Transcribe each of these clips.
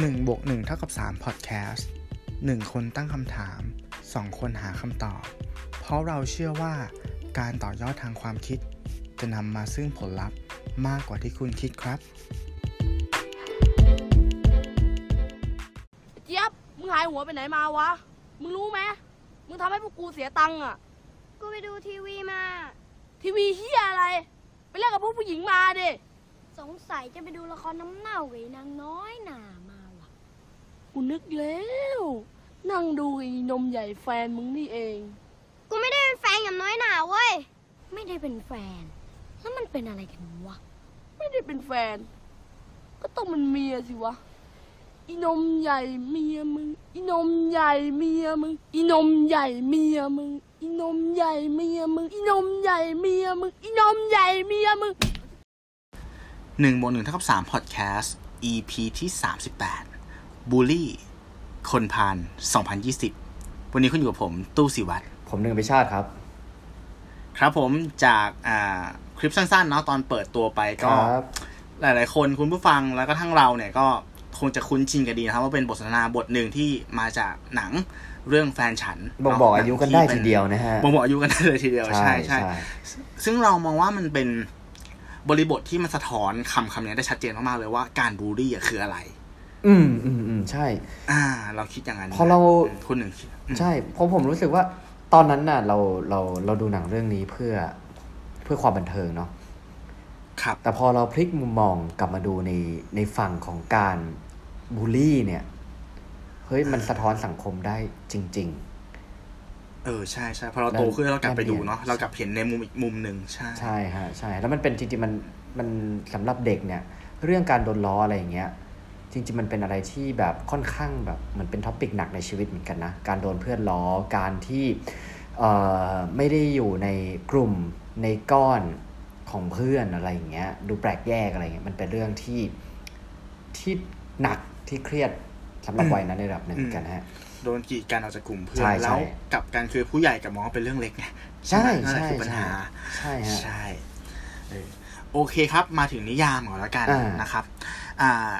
1บวก1เท่ากับ3 Podcast 1 คนตั้งคำถาม 2 คนหาคำตอบ เพราะเราเชื่อว่าการต่อยอดทางความคิด จะนำมาซึ่งผลลัพธ์มากกว่าที่คุณคิดครับเจี๊ยบมึงหายหัวไปไหนมาวะ มึงรู้ไหมมึงทำให้พวกกูเสียตังค์อะกูไปดูทีวีมา ทีวีเฮียอะไร ไปเล่นกับพวกผู้หญิงมาดิ สงสัยจะไปดูละครน้ำเน่ากับไอ้นางน้อยหนามาว่ะ กูนึกแล้ว นั่งดูไอ้นมใหญ่แฟนมึงนี่เอง กูไม่ได้เป็นแฟนกับน้อยหนาเว้ย ไม่ได้เป็นแฟน แล้วมันเป็นอะไรกันวะ ไม่ได้เป็นแฟน ก็ต้องมันเมียสิวะอีนมใหญ่เมียมึงอีนมใหญ่เมียมึงอีนมใหญ่เมียมึงอีนมใหญ่เมียมึงอีนมใหญ่เมียมึงอีนมใหญ่เมียมึง1บวก1เท่ากับ3 Podcast EP ที่38 b u l l y คนพาน 2020 วันนี้คุณอยู่กับผม ตู้สิวัตรผมหนึ่งพิชาติครับ ครับผมจากอ่าคลิปสั้นๆเนาะตอนเปิดตัวไปคก็รับ หลายๆ คนคุณผู้ฟังแล้วก็ทั้งเราเนี่ยก็คงจะคุ้นชินกันดีนะครับว่าเป็นบทสนทนาบทหนึ่งที่มาจากหนังเรื่องแฟนฉันบ่งบอกอายุกันได้ทีเดียวนะฮะบ่งบอกอายุกันได้เลยทีเดียวใช่ใช่ใช่ ซึ่งเรามองว่ามันเป็นบริบทที่มันสะท้อนคำคำนี้ได้ชัดเจนมากๆเลยว่าการบูลลี่อะคืออะไร อืมอืมอืมใช่ อ่า เราคิดอย่างนั้นพอเรามคุณหนึ่งคิดอืมใช่เพราะผมรู้สึกว่าตอนนั้นน่ะ เราเราเราดูหนังเรื่องนี้เพื่อเพื่อความบันเทิงเนาะครับ แต่พอเราพลิกมุมมองกลับมาดูในในฝั่งของการบูลลี่ เนี่ยเฮ้ยมันสะท้อนสังคมได้จริงเออใช่ใช่พอเราโตขึ้นเรากลับไปดูเนาะใช่เรากลับเห็นในมุมอีกมุมหนึ่งใช่ๆใช่ฮะใช่ แล้วมันเป็นจริงๆมันมันสำหรับเด็กเนี่ย เรื่องการโดนล้ออะไรอย่างเงี้ย จริงๆ มันเป็นอะไรที่แบบค่อนข้างแบบเหมือนเป็น topic หนักในชีวิตเหมือนกันนะ การโดนเพื่อนล้อ การที่เอ่อไม่ได้อยู่ในกลุ่มในก้อนของเพื่อนอะไรอย่างเงี้ย ดูแปลกแยกอะไรเงี้ย มันเป็นเรื่องที่ที่หนักที่เครียดสำหรับวัยนั้นในระดับหนึ่งเหมือนกันฮะ โดนกีดกันออกจากกลุ่มเพื่อใช่นใช่แล้วกลับกันคือผู้ใหญ่กับมองว่าเป็นเรื่องเล็กไงใช่นั่นแหละใช่คือปัญหา ใช่ฮะใช่เออโอเคครับ มาถึงนิยามก่อนแล้วกันอ่านนะครับ อ่า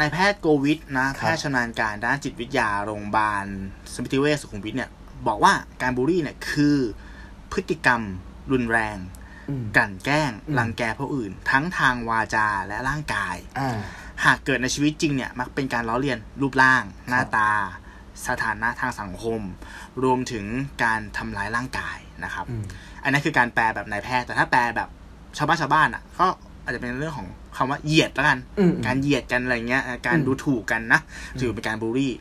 นายแพทย์โกวิทนะแพทย์ชำนาญการด้านจิตวิทยาโรงพยาบาลสมิติเวชสุขุมวิทเนี่ย บอกว่าการบูลลี่เนี่ยคือพฤติกรรมรุนแรงอืมกลั่นแกล้งอืมรังแกผู้อื่น ทั้งทางวาจาและร่างกายอ่าหากเกิดในชีวิตจริงเนี่ย มักเป็นการล้อเลียนรูปร่าง หน้าตา สถานะทางสังคม รวมถึงการทำร้ายร่างกายนะครับอืมอันนั้นคือการแปลแบบนายแพทย์แต่ถ้าแปลแบบชาวบ้านชาวบ้านอะ ก็อาจจะเป็นเรื่องของ คำว่าเหยียดแล้วกันอืมการเหยียดกันอะไรเงี้ยเอ่อการอืมดูถูกกันนะถือเป็นการบูลลี่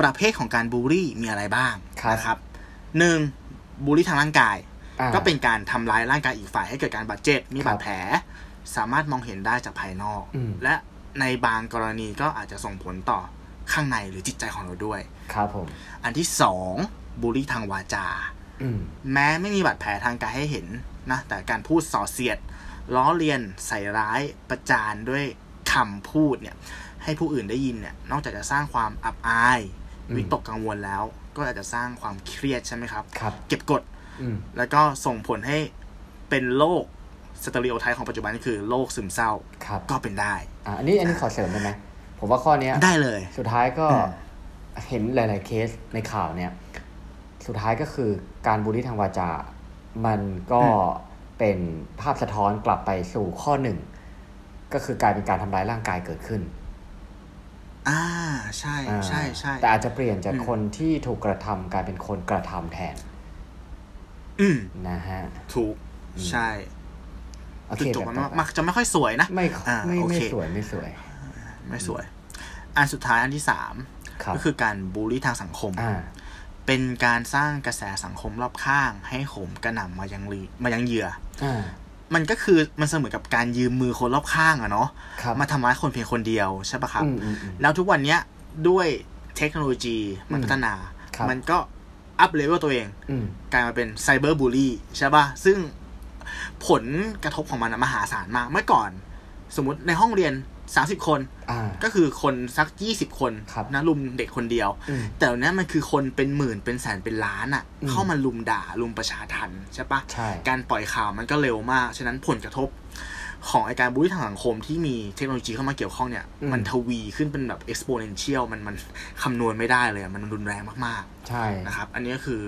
ประเภทของการบูลลี่มีอะไรบ้างครับนะครับหนึ่งบูลลี่ทางร่างกายอ่าก็เป็นการทำร้ายร่างกายอีกฝ่ายให้เกิดการบาดเจ็บมีครับบาดแผล สามารถมองเห็นได้จากภายนอกอืมและในบางกรณีก็อาจจะส่งผลต่อข้างในหรือจิตใจของเราด้วย ครับผม อันที่สองบูลลี่ทางวาจาอืมแม้ไม่มีบาดแผลทางกายให้เห็นนะแต่การพูดส่อเสียด ล้อเลียนใส่ร้ายประจานด้วยคำพูดเนี่ย ให้ผู้อื่นได้ยินเนี่ย นอกจากจะสร้างความอับอายอืมวิตกกังวลแล้ว ก็อาจจะสร้างความเครียดใช่ไหมครับครับเก็บกดอืมแล้วก็ส่งผลให้เป็นโรคสเตอริโอไทป์ของปัจจุบันคือโรคซึมเศร้าครับก็เป็นได้อะอันนี้อันนี้ขอเสริมได้ไหมผมว่าข้อเนี้ยได้เลย สุดท้ายก็อืมเห็นหลาย ๆ เคสในข่าวเนี่ย สุดท้ายก็คือการบูลลี่ทางวาจา มันก็ เป็นภาพสะท้อนกลับไปสู่ข้อหนึ่งก็คือกลายเป็นการทำร้ายร่างกายเกิดขึ้น อ่าใช่อ่าใช่ใช่แต่อาจจะเปลี่ยนจากอืมคนที่ถูกกระทำกลายเป็นคนกระทำแทน อืมนะฮะ ถูกอืมใช่โอจุดเคจบแบบมันต่อไปมักจะไม่ค่อยสวยนะ ไม่อ่าไม่โอไม่เคสวยไม่สวย ไม่สวย อันสุดท้ายอันที่สามครับก็คือการบูลลี่ทางสังคมอ่า เป็นการสร้างกระแสสังคมรอบข้าง ให้โหมกระหน่ำมายังลีมายังเหยื่ออ่ามันก็คือมันเสมือนกับการยืมมือคนรอบข้างอะเนาะครับมาทำร้ายคนเพียงคนเดียวใช่ปะครับอืมอืมอืมแล้วทุกวันเนี้ยด้วยเทคโนโลยีมันอืมพัฒนาครับมันก็ up level ตัวเองอืมกลายมาเป็น cyberbully ใช่ปะซึ่งผลกระทบของมันอะมหาศาลมากเมื่อก่อน สมมติในห้องเรียน 30คนอ่าก็คือคนสัก20คนครับนะลุมเด็กคนเดียวอืมแต่เดี๋ยวนี้มันคือคนเป็นหมื่นเป็นแสนเป็นล้านอะอืมเข้ามาลุมด่าลุมประชาทัณฑ์ใช่ปะใช่การปล่อยข่าวมันก็เร็วมาก ฉะนั้นผลกระทบของไอการบูลลี่ทางสังคมที่มีเทคโนโลยีเข้ามาเกี่ยวข้องเนี่ยอืมมันทวีขึ้นเป็นแบบ exponential มันมันคำนวณไม่ได้เลยอะมันรุนแรงมากใช่ๆนะครับ อันนี้ก็คือ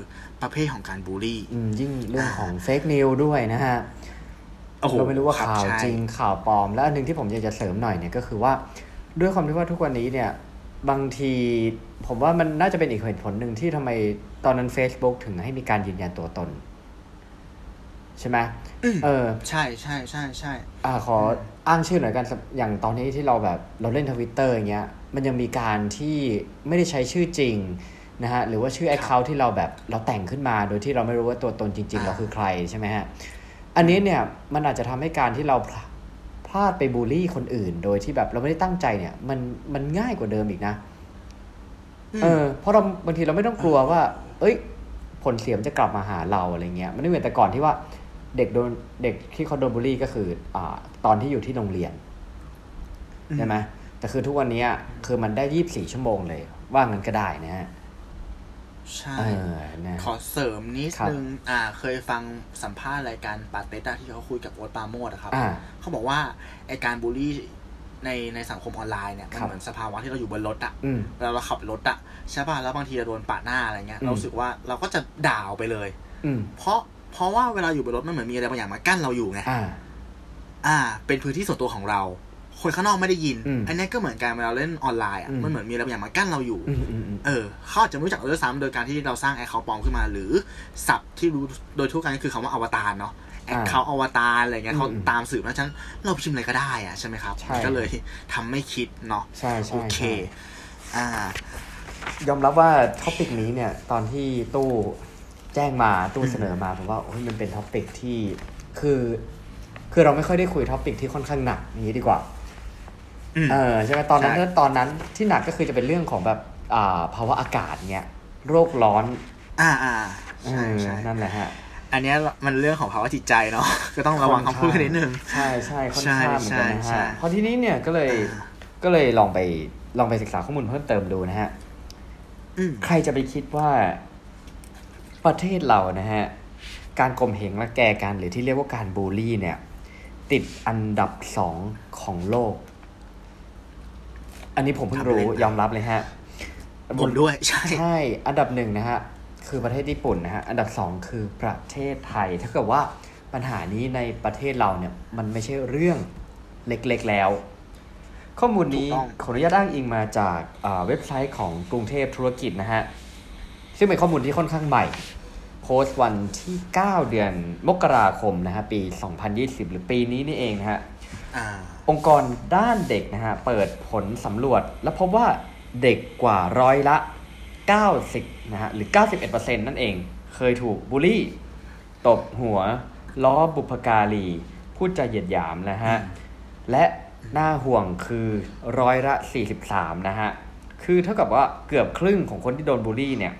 ประเภทของการบูลลี่อืมยิ่งเรื่องของเฟกนิวด้วยนะฮะโอ้โห เราไม่รู้ว่าครับข่าวใช่จริงข่าวปลอม และอันหนึงที่ผมอยากจะเสริมหน่อยเนี่ยก็คือว่าด้วยความที่ว่าทุกวันนี้เนี่ยบางทีผมว่ามันน่าจะเป็นอีกเหตุผลหนึ่งที่ทำไมตอนนั้น Facebook ถึงให้มีการยืนยันตัวตน ใช่ไหมเออ ใช่ใช่ใช่ใช่อ่าขออ้างชื่อหน่อยกันอย่างตอนนี้ที่เราแบบเราเล่นทวิตเตอร์อย่างเงี้ย มันยังมีการที่ไม่ได้ใช้ชื่อจริงนะฮะหรือว่าชื่อ Account ที่เราแบบเราแต่งขึ้นมา โดยที่เราไม่รู้ว่าตัวตนจริง ๆ เราคือใครใช่ไหมฮะ อันนี้เนี่ยมันอาจจะทำให้การที่เราพลาพลาดไปบูลลี่คนอื่น โดยที่แบบเราไม่ได้ตั้งใจเนี่ย มันมันง่ายกว่าเดิมอีกนะเออเพราะเราบางทีเราไม่ต้องกลัวว่า เอ้ย ผลเสียมนจะกลับมาหาเราอะไรเงี้ยมันไม่เหมือนแต่ก่อนที่ว่าเด็กโดนเด็กที่เขาโดนบูลลี่ก็คือ อ่า ตอนที่อยู่ที่โรงเรียนใช่ไหมแต่คือทุกวันนี้คือมันได้ยี่บสี่ชั่วโมงเลย ว่างั้นก็ได้นะฮะ ใช่ เออนะขอเสริมนิดครับนึง อ่า เคยฟังสัมภาษณ์รายการปาเต้าที่เขาคุยกับโอ๊ตปราโมดอะครับ อ่า เขาบอกว่าไอการบูลลี่ในในสังคมออนไลน์เนี่ย มันครับ เหมือนสภาวะที่เราอยู่บนรถอะอืม เวลาเราขับรถอะใช่ป่ะ แล้วบางทีเราโดนปาดหน้าอะไรเงี้ย อืม เรารู้สึกว่าเราก็จะด่าออกไปเลย อืม เพราะ เพราะว่าเวลาอยู่บนรถมันเหมือนมีอะไรบางอย่างมากั้นเราอยู่ไง อ่า อ่า เป็นพื้นที่ส่วนตัวของเรา คนข้างนอกไม่ได้ยินอืมอันนี้ก็เหมือนกันเวลาเราเล่นออนไลน์อะอืมมันเหมือนมีอะไรบางอย่างมากั้นเราอยู่อืมอืมอืมเออเขาอาจจะไม่รู้จักเราด้วยซ้ำโดยการที่เราสร้าง account ปลอมขึ้นมา หรือศัพท์ที่รู้โดยทั่วกันก็คือคำว่าอวตารเนาะ account อวตารอะไรเงี้ยเขาอืมตามสืบนะฉะนั้นเราพิมพ์อะไรก็ได้อะใช่ไหมครับใช่ก็เลยทำไม่คิดเนาะใช่ใช่โอเคใช่อ่ายอมรับว่า topic นี้เนี่ย ตอนที่ตู้แจ้งมาตู้เสนอมาผมว่าโอ้ยมันเป็น topic ที่คือ คือเราไม่ค่อยได้คุย topic ที่ค่อนข้างหนักอย่างนี้ดีกว่าอืม เออใช่ไหมตอนนั้นใช่ตอนนั้นที่หนักก็คือจะเป็นเรื่องของแบบอ่าภาวะอากาศเนี่ยโลกร้อน อ่าอ่าเอใช่อใช่นั่นแหละฮะอันเนี้ยมันเรื่องของภาวะจิตใจเนาะก็ต้องระวังคำพูดกันนิดนึงใช่ใช่ค่อนใช่ข้างเหมือนกันนะใช่ฮะใช่พอทีนี้เนี่ยก็เลยอ่าก็เลยลองไปลองไปศึกษาข้อมูลเพิ่มเติมดูนะฮะอืมใครจะไปคิดว่าประเทศเรานะฮะ การกลมเหงและแกกันหรือที่เรียกว่าการบูลลี่เนี่ย ติดอันดับสองของโลก อันนี้ผมเพิ่งรู้ทำเล่นนะยอมรับเลยฮะผมด้วยใช่ใช่ อันดับหนึ่งนะฮะ คือประเทศญี่ปุ่นนะฮะ อันดับสองคือประเทศไทย ถ้าเกิดว่าปัญหานี้ในประเทศเราเนี่ย มันไม่ใช่เรื่องเล็กๆแล้ว ข้อมูลนี้ถูกต้องขออนุญาตอ้างอิงมาจากอ่าเว็บไซต์ของกรุงเทพธุรกิจนะฮะ ซึ่งเป็นข้อมูลที่ค่อนข้างใหม่ โพสต์วันที่ 9 เดือนมกราคมนะฮะ ปี 2020 หรือปีนี้นี่เองนะฮะ อ่าองค์กรด้านเด็กนะฮะเปิดผลสำรวจ และพบว่าเด็กกว่าร้อยละ 90นะฮะหรือ 91%นั่นเอง เคยถูกบูลลี่ ตบหัว ล้อบุพการี พูดจาเหยียดหยามนะฮะ และน่าห่วงคือร้อยละ 43 นะฮะ คือเท่ากับว่าเกือบครึ่งของคนที่โดนบูลลี่เนี่ย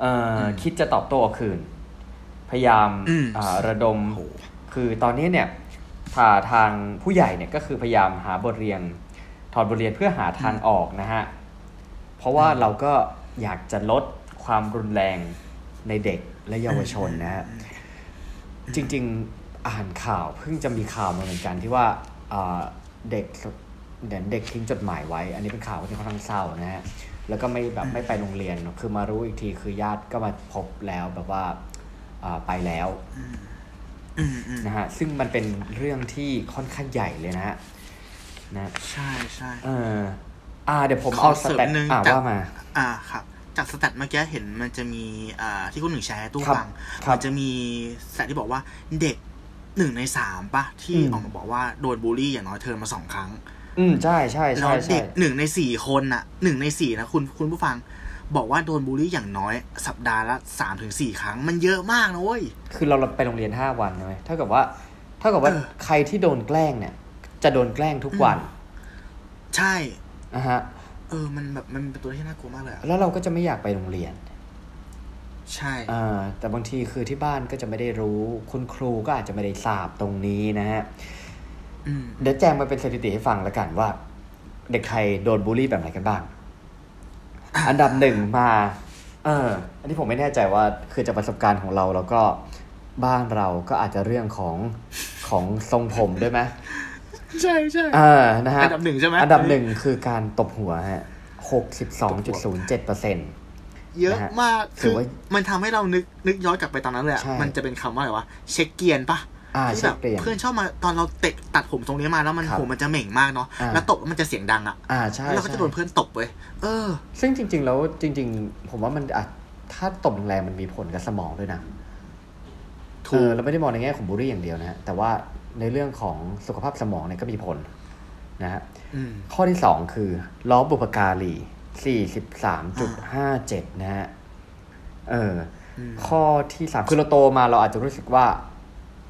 เอ่ออคิดจะตอบโต้คืน พยายามอืมอ่าระดมคือตอนนี้เนี่ยถ้า ทางผู้ใหญ่เนี่ยก็คือพยายามหาบทเรียน ถอดบทเรียนเพื่อหาทางออกนะฮะ เพราะว่าเราก็อยากจะลดความรุนแรงในเด็กและเยาวชนนะฮะ จริงๆอ่านข่าวเพิ่งจะมีข่าวมาเหมือนกันที่ว่าเด็กเด็กเด็กทิ้งจดหมายไว้ อันนี้เป็นข่าวที่ค่อนข้างเศร้านะฮะ แล้วก็ไม่แบบไม่ไปโรงเรียน คือมารู้อีกทีคือญาติก็มาพบแล้วแบบว่าไปแล้ว นะฮะซึ่งมันเป็นเรื่องที่ค่อนข้างใหญ่เลยนะฮะนะใช่ใช่เอออ่าเดี๋ยวผมขอเอาเสริม stat นึงอ่าจากว่ามา อ่าครับ จาก stat เมื่อกี้เห็นมันจะมีอ่าที่คุณหนึ่งแชร์ให้ตู้ครับฟังครับมันจะมี stat ที่บอกว่าเด็กหนึ่งในสามปะที่อืมออกมาบอกว่าโดนบูลลี่อย่างน้อยเทอมมาสองครั้ง อืมใช่ใช่ใช่ใช่แล้วเด็กหนึ่งในสี่คนน่ะหนึ่งในสี่นะคุณคุณผู้ฟัง บอกว่าโดนบูลลี่อย่างน้อย สัปดาห์ละสามถึงสี่ครั้ง มันเยอะมากนะเว้ย คือเราไปโรงเรียนห้าวันใช่ไหมเท่ากับว่าเท่ากับว่าเออใครที่โดนแกล้งเนี่ย จะโดนแกล้งทุกวัน ใช่นะฮะ เออ มันแบบมันเป็นตัวที่น่ากลัวมากเลยอะแล้วเราก็จะไม่อยากไปโรงเรียน ใช่อ่าแต่บางทีคือที่บ้านก็จะไม่ได้รู้ คุณครูก็อาจจะไม่ได้ทราบตรงนี้นะฮะอืมเดี๋ยวแจ้งมาเป็นสถิติให้ฟังแล้วกันว่า เด็กไทยโดนบูลลี่แบบไหนกันบ้าง อันดับหนึ่งมา เออ อันนี้ผมไม่แน่ใจว่าคือจากประสบการณ์ของเราแล้วก็บ้านเราก็อาจจะเรื่องของของทรงผมด้วยไหมใช่ใช่เออนะฮะอันดับหนึ่งใช่ไหมอันดับหนึ่งคือการตบหัวฮะหกสิบสองจุดศูนย์เจ็ดเปอร์เซ็นต์เยอะมากถืคืออว่ามันทำให้เรานึกนึกย้อนกลับไปตอนนั้นเลยอะใช่มันจะเป็นคำว่าอะไรวะเช็คเกียร์ปะอ่า ที่เช็แบคบเปลี่ยนเพื่อนชอบมาตอนเราเตะตัดผมตรงนี้มาแล้วมันครับผมมันจะเหม่งมากเนาะอ่าแล้วตบแล้วมันจะเสียงดังอะอ่าใช่แล้วเราก็จะใช่โดนเพื่อนตบเว้ยเออ ซึ่งจริง ๆ แล้วจริง ๆ ผมว่ามันอะถ้าตบแรงๆมันมีผลกับสมองด้วยนะถูกเออเราไม่ได้มองในแง่ของบูลลี่อย่างเดียวนะฮะแต่ว่าในเรื่องของสุขภาพสมองเนี่ยก็มีผลนะฮะอืมข้อที่สองคือล้อบุพการีสี่สิบสามจุดห้าเจ็ดนะฮะเอออมข้อที่สามคือเราโตมาเราอาจจะรู้สึกว่าเ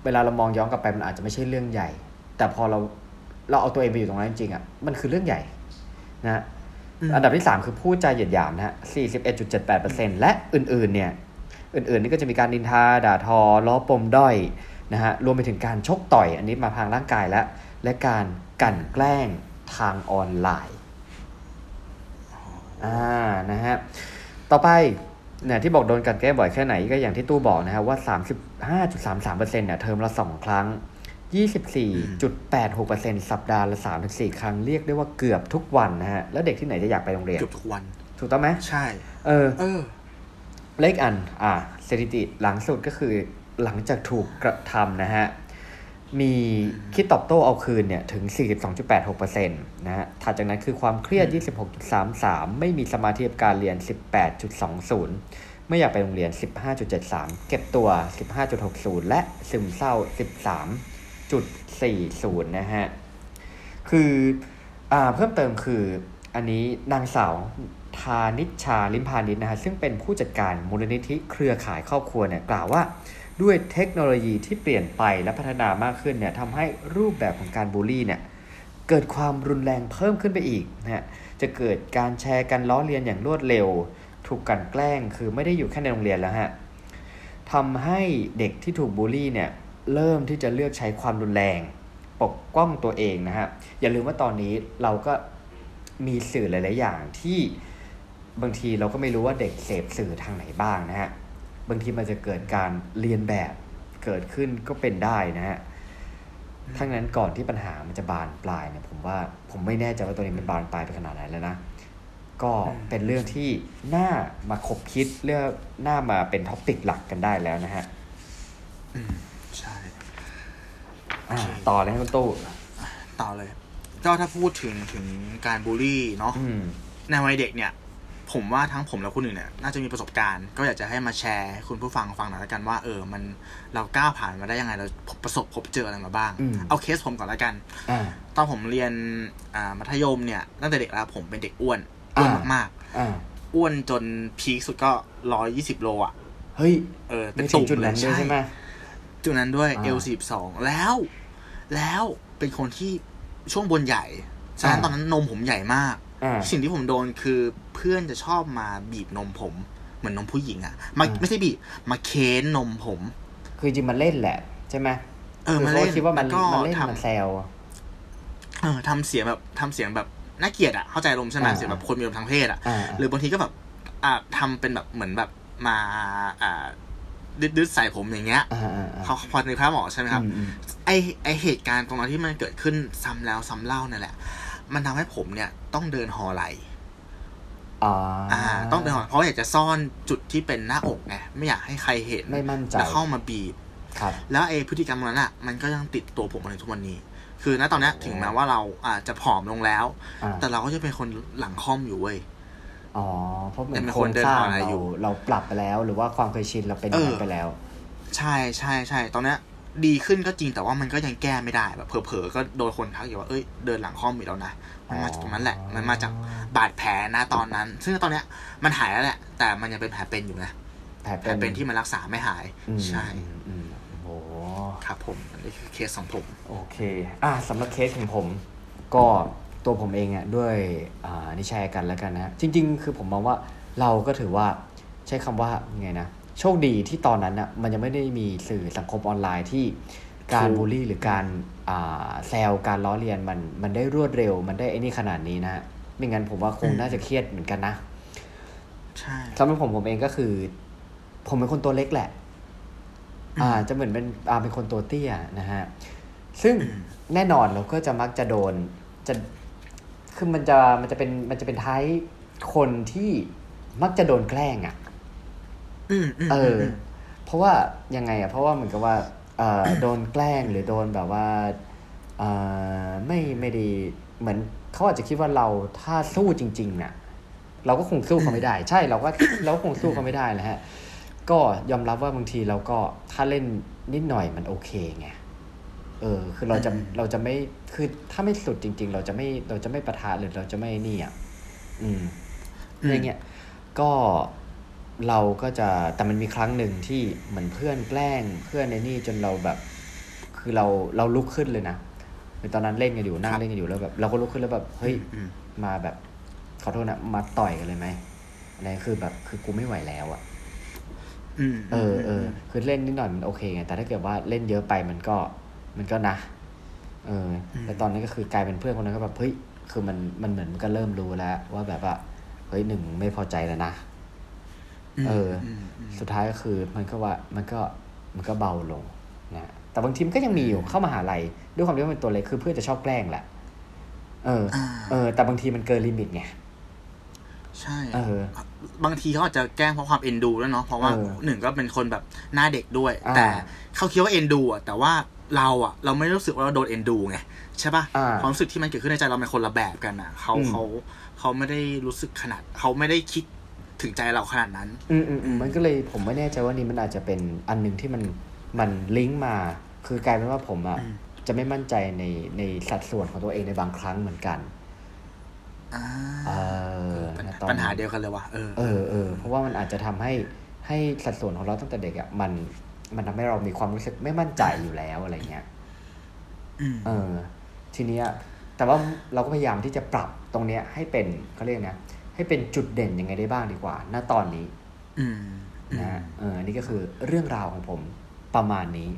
วลาเรามองย้อนกลับไปมันอาจจะไม่ใช่เรื่องใหญ่ แต่พอเราเราเอาตัวเองไปอยู่ตรงนั้นจริงๆอะมันคือเรื่องใหญ่นะฮะมอันดับที่ 3 คือพูดจาเหยียดหยามนะฮะ41.78%และอื่นๆเนี่ยอื่นๆนี่ก็จะมีการดินทาด่าทอล้อปมด้อยนะฮะรวมไปถึงการชกต่อยอันนี้มาทางร่างกายแล้วและการกลั่นแกล้งทางออนไลน์อ่านะฮะต่อไป เนี่ยที่บอกโดนกลันแกล้งบ่อยแค่ไหนก็อย่างที่ตู้บอกนะฮะว่า 35.33%เนี่ยเทอมละสองครั้ง 24.86%สัปดาห์ละ3-4 ครั้งเรียกได้ว่าเกือบทุกวันนะฮะ แล้วเด็กที่ไหนจะอยากไปโรงเรียน เกือบทุกวัน ถูกต้องไหมใช่ เออ เออเลขอัน อ่าสถิติหลังสุดก็คือหลังจากถูกกระทำนะฮะ มีคิดตอบโต้เอาคืนเนี่ยถึง 42.86%นะฮะ ถัดจากนั้นคือความเครียด 26.33 ไม่มีสมาธิกับการเรียน 18.20 ไม่อยากไปโรงเรียน 15.73 เก็บตัว 15.60 และซึมเศร้า 13.40 นะฮะ คืออ่าเพิ่มเติมคืออันนี้นางสาวทานิชชาลิมพานิชนะฮะ ซึ่งเป็นผู้จัดการมูลนิธิเครือข่ายครอบครัวเนี่ยกล่าวว่า ด้วยเทคโนโลยีที่เปลี่ยนไปและพัฒนามากขึ้นเนี่ยทำให้รูปแบบของการบูลลี่เนี่ยเกิดความรุนแรงเพิ่มขึ้นไปอีกนะฮะจะเกิดการแชร์กันล้อเลียนอย่างรวดเร็ว ถูกกลันแกล้งคือไม่ได้อยู่แค่ในโรงเรียนแล้วฮะทำให้เด็กที่ถูกบูลลี่เนี่ยเริ่มที่จะเลือกใช้ความรุนแรง ปกป้องตัวเองนะฮะอย่าลืมว่าตอนนี้เราก็มีสื่อหลาย ๆ อย่างที่บางทีเราก็ไม่รู้ว่าเด็กเสพสื่อทางไหนบ้างนะฮะ บางทีมันจะเกิดการเรียนแบบเกิดขึ้นก็เป็นได้นะฮะทั้งนั้นก่อนที่ปัญหามันจะบานปลายเนี่ยผมว่าผมไม่แน่ใจว่าตัวนี้มันบานปลายไปขนาดไหนแล้วนะก็เป็นเรื่องที่น่ามาขบคิดเรื่องน่ามาเป็น topic หลักกันได้แล้วนะฮะอืมใช่อ่าต่อเลยให้คุณตู้ต่อเลยก็ถ้าพูดถึงถึงการบูลลี่เนาะอืมในวัยเด็กเนี่ย ผมว่าทั้งผมและคุณหนึ่งเนี่ยน่าจะมีประสบการณ์ ก็อยากจะให้มาแชร์ให้คุณผู้ฟังฟังหน่อยละกันว่าเออมันเราก้าวผ่านมาได้ยังไงเราประสบพบเจออะไรมาบ้างอืมเอาเคสผมก่อนละกันอ่าตอนผมเรียนอ่ามัธยมเนี่ยตั้งแต่เด็กแล้วผมเป็นเด็กอ้วนอ้วนอ่ามมากอ่าๆอ้วนจนพีคสุดก็ร้อยยี่สิบโลอะเฮ้ยเออเป็นไม่ถึตุ่งมจุดเลนั้ยนด้วยใช่ไหมจุดนั้นด้วยอ่าเอลสิบสองแล้ว แล้วเป็นคนที่ช่วงบนใหญ่ฉะนั้นอ่าตอนนั้นนมผมใหญ่มากอ่า สิ่งที่ผมโดนคือเพื่อนจะชอบมาบีบนมผม เหมือนนมผู้หญิงอะมาอ่าไม่ใช่บีบมาเค้นนมผม คือจริงมันเล่นแหละ ใช่ไหมเออคืมาขเล่นคิดว่ามันแล้วก็มันเล่นทำมันแซวเออทำเสียงแบบทำเสียงแบบน่าเกลียดอะเข้าใจลมณ์ใช่ไหมอ่าเสียงแบบคนมีลมณ์ทางเพศอะอ่าหรือบางทีก็แบบอ่าทำเป็นแบบเหมือนแบบมาอ่าดืดๆใส่ผมอย่างเงี้ยอ่าอ่าอ่าเขาพอในภาพออกใช่ไหมครับอืมอืมไอไอเหตุการณ์ตรงนั้นที่มันเกิดขึ้นซ้ำแล้วซ้ำเล่านั่นแหละ มันทำให้ผมเนี่ยต้องเดินหอไหลอ่าอ่า ต้องเดินหอเพราะอยากจะซ่อนจุดที่เป็นหน้าอกไงไม่อยากให้ใครเห็นไม่มั่นใจแล้วเข้ามาบีบครับ แล้วไอ้พฤติกรรมนั้นอะ มันก็ยังติดตัวผมมาถึงทุกวันนี้ คือณตอนเนี้ยถึงแม้ว่าเราอาจจะผอมลงแล้วอ่าแต่เราก็จะเป็นคนหลังค่อมอยู่เว้ยอ๋อเพราะเหมือนยังเป็นโครคนงเดินสร้างหาอะไรเราอยู่เราปรับไปแล้ว หรือว่าความเคยชินเราเป็นอย่างนั้เอนอไปแล้ว ใช่ใช่ใช่ตอนเนี้ย ดีขึ้นก็จริงแต่ว่ามันก็ยังแก้ไม่ได้แบบเผลอๆก็โดนคนทักอยู่ว่าเอ้ยเดินหลังค่อมอีกแล้วนะมันมาจากตรงนั้นแหละ มันมาจากบาดแผลนะตอนนั้น ซึ่งตอนเนี้ยมันหายแล้วแหละ แต่มันยังเป็นแผลเป็นอยู่นะแผลแผลเป็นที่มันรักษาไม่หายอืมใช่อืมอืมโอ้โหครับผมอันนี้คือเคสของผม โอเค อะสำหรับเคสของผม ก็ตัวผมเองอะด้วยอ่านี่แชร์กันแล้วกันนะฮะจริง ๆ คือผมมองว่าเราก็ถือว่าใช้คำว่าไงนะ โชคดีที่ตอนนั้นอะมันยังไม่ได้มีสื่อสังคมออนไลน์ที่การถูกบูลลี่หรือการอ่าแซวการล้อเลียนมันมันได้รวดเร็ว มันได้ไอ้นี่ขนาดนี้นะฮะไม่งั้นผมว่าคงน่าจะเครียดเหมือนกันนะใช่สำหรับผมผมเองก็คือ ผมเป็นคนตัวเล็กแหละ อ่า จะเหมือนเป็นอ่าเป็นคนตัวเตี้ยนะฮะ ซึ่งแน่นอนเราก็จะมักจะโดนจะคือมันจะมันจะเป็นมันจะเป็นท้ายคนที่มักจะโดนแกล้งอะอืมอืม เอออมเพราะว่ายังไงอะเพราะว่าเหมือนกับว่าเออโดนแกล้งหรือโดนแบบว่าเออไม่ไม่ได้เหมือนเขาอาจจะคิดว่าเราถ้าสู้จริงๆเนี่ยเราก็คงสู้เขาไม่ได้ ใช่เราก็เราก็คงสู้เขาไม่ได้แหละฮะ ก็ยอมรับว่าบางทีเราก็ถ้าเล่นนิดหน่อยมันโอเคไงเออ คือเราจะเราจะไม่คือถ้าไม่สุดจริง ๆ เราจะไม่เราจะไม่ประทะหรือเราจะไม่นี่อะอืมอืมอย่างเงี้ยก็ เราก็จะแต่มันมีครั้งหนึ่งที่เหมือนเพื่อนแกล้งเพื่อนในนี่จนเราแบบ คือเราเราลุกขึ้นเลยนะคือตอนนั้นเล่นกันอยู่นั่งเล่นกันอยู่แล้วแบบ เราก็ลุกขึ้นแล้วแบบเฮ้ยอืมมาแบบขอโทษนะมาต่อยกันเลยไหมอะไรคือแบบคือกูไม่ไหวแล้วอะอืมเออเออคือเล่นนิดหน่อยมันโอเคไงแต่ถ้าเกิดว่าเล่นเยอะไปมันก็มันก็นะ เออแต่ตอนนั้นก็คือกลายเป็นเพื่อนคนนั้นก็แบบเฮ้ยคือมันมันเหมือนมันก็เริ่มรู้แล้ว ว่าแบบว่าเฮ้ยหนึ่งไม่พอใจแล้วนะ เอออมอืมสุดท้ายก็คือมันก็ว่ามันก็มันก็เบาลงนะแต่บางทีมันก็ยังมีอยู่เข้ามาหาลัยด้วยความที่ว่าเป็นตัวเล็กคือเพื่อนจะชอบแกล้งแหละเอออ่าเออ แต่บางทีมันเกินลิมิตไงใช่เออบางทีเขาอาจจะแกล้งเพราะความเอ็นดูแล้วยเนาะเพราะว่าเออหนึ่งก็เป็นคนแบบหน้าเด็กด้วยอ่าแต่เขาคิดว่าเอ็นดูอะแต่ว่าเราอะ เราไม่รู้สึกว่าเราโดนเอ็นดูไงใช่ปะอ่าความรู้สึกที่มันเกิดขึ้นในใจเราเป็นคนละแบบกันอะเขาอืมเขาเขาไม่ได้รู้สึกขนาดเขาไม่ได้คิด ถึงใจเราขนาดนั้น อืมอืมอืมมันก็เลยผมไม่แน่ใจว่านี่มันอาจจะเป็นอันหนึ่งที่มันมันลิงก์มา คือกลายเป็นว่าผมอะอืมจะไม่มั่นใจในในสัดส่วนของตัวเองในบางครั้งเหมือนกันอ่าเออปัญนะหาตอนปัญหาเดียวกันเลยว่ะเออเออเออเพราะว่ามันอาจจะทำให้ให้สัดส่วนของเราตั้งแต่เด็กอะมัน มันทำให้เรามีความรู้สึกไม่มั่นใจอยู่แล้วอะไรเงี้ยอืมเออ ทีเนี้ยแต่ว่าเราก็พยายามที่จะปรับตรงเนี้ยให้เป็นเขาเรียกนะ ให้เป็นจุดเด่นยังไงได้บ้างดีกว่า ณ ตอนนี้อืมนะฮะเอออันนี้ก็คือเรื่องราวของผมประมาณนี้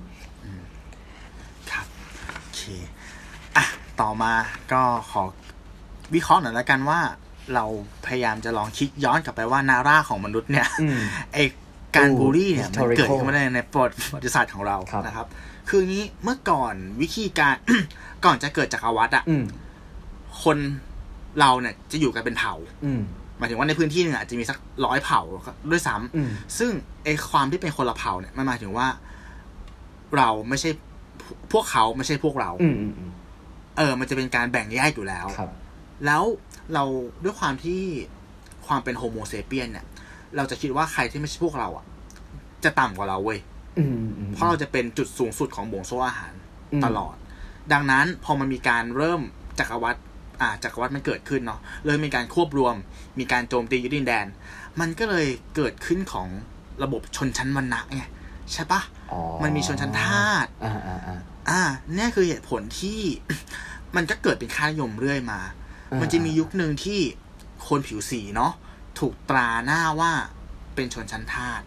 ครับโอเคอะต่อมาก็ขอวิเคราะห์หน่อยแล้วกันว่า เราพยายามจะลองคิดย้อนกลับไปว่านาร่าของมนุษย์เนี่ยอืมไอการอู้บูลลี่เนี่ยมัน historical เกิดขึ้นมาได้ในประวัติศาสตร์ของเราครับนะครับ คืออย่างนี้เมื่อก่อนวิธีการก่อนจะเกิดจักรวรรดิอะอืมคน เราเนี่ยจะอยู่กันเป็นเผ่าอืมหมายถึงว่าในพื้นที่หนึงอาจจะมีสักร้อยเผ่าด้วยซ้ำอืมซึ่งไอความที่เป็นคนละเผ่าเนี่ยมันหมายถึงว่า เราไม่ใช่พวพวกเขาไม่ใช่พวกเราอืมอืมอืมเออ มันจะเป็นการแบ่งแยกอยู่แล้วครับ แล้วเราด้วยความที่ความเป็นโฮโมเซเปียนเนี่ย เราจะคิดว่าใครที่ไม่ใช่พวกเราอะ จะต่ำกว่าเราเว้ยอืมอืมเพราะเราจะเป็นจุดสูงสุดของบ่วงโซ่อาหารอืมตลอด ดังนั้นพอมันมีการเริ่มจักรวรรดิอ่า จักรวรรดิมันเกิดขึ้นเนาะเลยมีการควบรวม มีการโจมตียึดดินแดน มันก็เลยเกิดขึ้นของระบบชนชั้นวรรณะไงใช่ปะอ๋อมันมีชนชั้นทาสอ่าอ่าอ่าอ่าเนี่ยคือเหตุผลที่ มันก็เกิดเป็นค่านิยมเรื่อยมาอ่ามัมันจะมียุคหนึ่งที่คนผิวสีเนาะถูกตราหน้าว่าเป็นชนชั้นทาส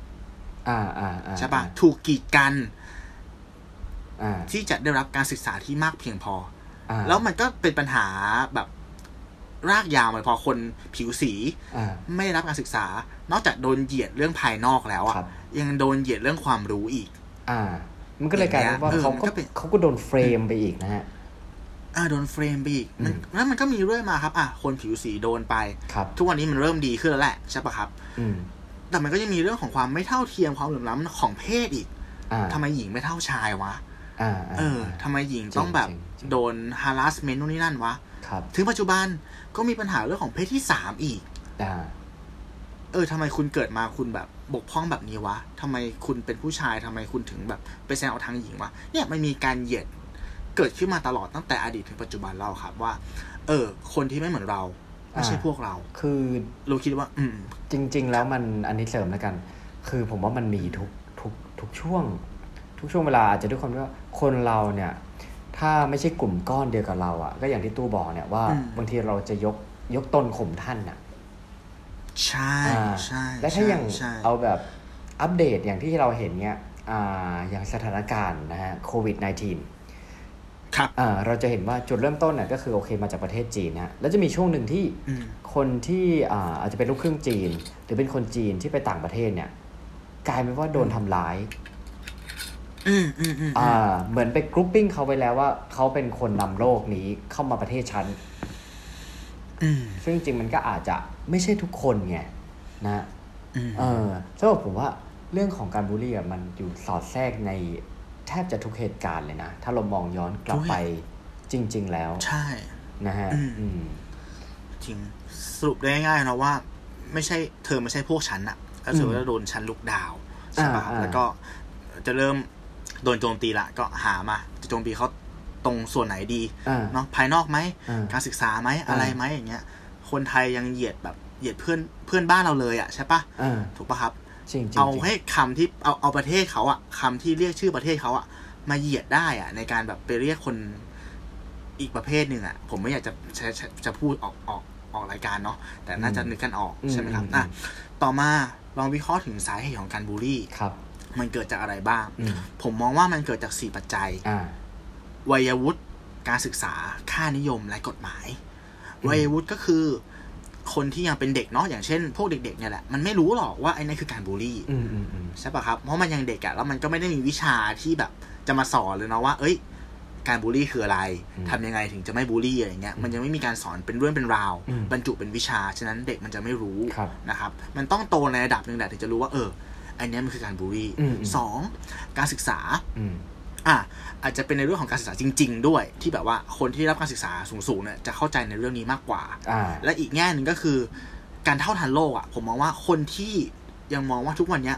อ่าอ่าอ่าใช่ปะถูกกีดกันอ่าที่จะได้รับการศึกษาที่มากเพียงพออ่า แล้วมันก็เป็นปัญหาแบบรากยาวมาพอคนผิวสีอ่าไม่ได้รับการศึกษา นอกจากโดนเหยียดเรื่องภายนอกแล้วครัอะบยังโดนเหยียดเรื่องความรู้อีก อ่า มันก็เลยกลายเป็นว่าเออเขามันก็ก็เป็นเขาก็โดนเฟรมไปอีกนะฮะอ่าโดนเฟรมไปอีกมันอืมแล้วมันก็มีเรื่อยมาครับอะคนผิวสีโดนไปครับทุกวันนี้มันเริ่มดีขึ้นแล้วแหละใช่ปะครับ อืมแต่มันก็ยังมีเรื่องของความไม่เท่าเทียมความเหลื่อมล้ำของเพศอีกอ่าทำไมหญิงไม่เท่าชายวะอ่าา เออทำไมหญิงต้องแบบจริงๆจริงๆโดน harassment นู่นนี่นั่นวะครับถึงปัจจุบันก็มีปัญหาเรื่องของเพศที่สามอีกอ่าเออทำไมคุณเกิดมาคุณแบบบกพร่องแบบนี้วะทำไมคุณเป็นผู้ชายทำไมคุณถึงแบบไปแซงเอาทางหญิงวะเนี่ยมันมีการเหยียดเกิดขึ้นมาตลอดตั้งแต่อดีตถึงปัจจุบันเราครับว่า เออ คนที่ไม่เหมือนเราไม่ใช่อ่าพวกเรา คือเราคิดว่า อืม จริง ๆ แล้วมันอันนี้เสริมแล้วกัน คือผมว่ามันมีทุกทุกทุกช่วง ทุกช่วงเวลาอาจจะด้วยความที่ว่าคนเราเนี่ยถ้าไม่ใช่กลุ่มก้อนเดียวกับเราอะ ก็อย่างที่ตู้บอกเนี่ยว่าอืมบางทีเราจะยกยกตนข่มท่านอะใช่อ่าใช่และถ้าอย่างใช่เอาแบบอัปเดตอย่างที่เราเห็นเนี่ยอ่าอย่างสถานการณ์นะฮะโควิด -19 ครับอ่าเราจะเห็นว่าจุดเริ่มต้นน่ะก็คือโอเคมาจากประเทศจีนนะฮะแล้วจะมีช่วงหนึ่งที่อืมคนที่อ่าอาจจะเป็นลูกครึ่งจีน หรือเป็นคนจีนที่ไปต่างประเทศเนี่ย กลายเป็นว่าโดนทำร้าย อืมอืมอืมอ่า เหมือนไปกรุ๊ปปิ้งเขาไปแล้วว่าเขาเป็นคนนำโลกนี้เข้ามาประเทศฉันอืมซึ่งจริงๆมันก็อาจจะไม่ใช่ทุกคนไงนะอืมเออสำหรับผมว่าเรื่องของการบูลลี่อะมันอยู่สอดแทรกในแทบจะทุกเหตุการณ์เลยนะ ถ้าเรามองย้อนกลับไปจริง ๆ แล้ว ใช่ นะฮะอืมอืมจริง สรุปได้ง่ายๆนะว่า ไม่ใช่เธอไม่ใช่พวกฉันอะก็ถือว่าโดนฉันลุกดาวใช่ปะอ่าอ่าแล้วก็จะเริ่ม โดนโจมตีละก็หามาจะโจมตีเขาตรงส่วนไหนดีอ่าเนาะภายนอกไหมอ่าการศึกษาไหมอะไรไหมอย่างเงี้ย คนไทยยังเหยียดแบบเหยียดเพื่อนเพื่อนบ้านเราเลยอะใช่ปะอ่าถูกปะครับจริงๆเอาให้คำที่เอาเอาประเทศเขาอะคำที่เรียกชื่อประเทศเขาอะมาเหยียดได้อะในการแบบไปเรียกคนอีกประเภทหนึ่งอะผมไม่อยากจะจะจะจะพูดออกออกออกรายการเนาะแต่น่าจะนึกกันออกใช่ไหมครับอะต่อมาลองวิเคราะห์ถึงสาเหตุของการบูลลี่ครับ มันเกิดจากอะไรบ้างอืมผมมองว่ามันเกิดจากสี่ปัจจัยอ่าวัยวุฒิการศึกษาค่านิยมและกฎหมาย วัยวุฒิก็คือ คนที่ยังเป็นเด็กเนาะอย่างเช่น พวกเด็กๆเนี่ยแหละมันไม่รู้หรอกว่าไอ้นั่นคือการบูลลี่อืมอืมอืมใช่ปะครับ เพราะมันยังเด็กอะแล้วมันก็ไม่ได้มีวิชาที่แบบจะมาสอนเลยเนาะว่า เอ้ย การบูลลี่คืออะไรทำยังไงถึงจะไม่บูลลี่อะไรเงี้ยมันยังไม่มีการสอนเป็นเรื่องเป็นราว บรรจุเป็นวิชา ฉะนั้นเด็กมันจะไม่รู้ครับนะครับ มันต้องโตในระดับหนึ่งแหละถึงจะรู้ว่าเออ อันเนี้ยมันคือการบูลลี่อืมสองการศึกษาอืมอะอาจจะเป็นในเรื่องของการศึกษาจริง ๆ ด้วย ที่แบบว่าคนที่ได้รับการศึกษาสูงๆเนี่ยจะเข้าใจในเรื่องนี้มากกว่าอ่า และอีกแง่หนึ่งก็คือ การเท่าทันโลกอะ่ะ ผมมองว่าคนที่ยังมองว่าทุกวันเนี้ย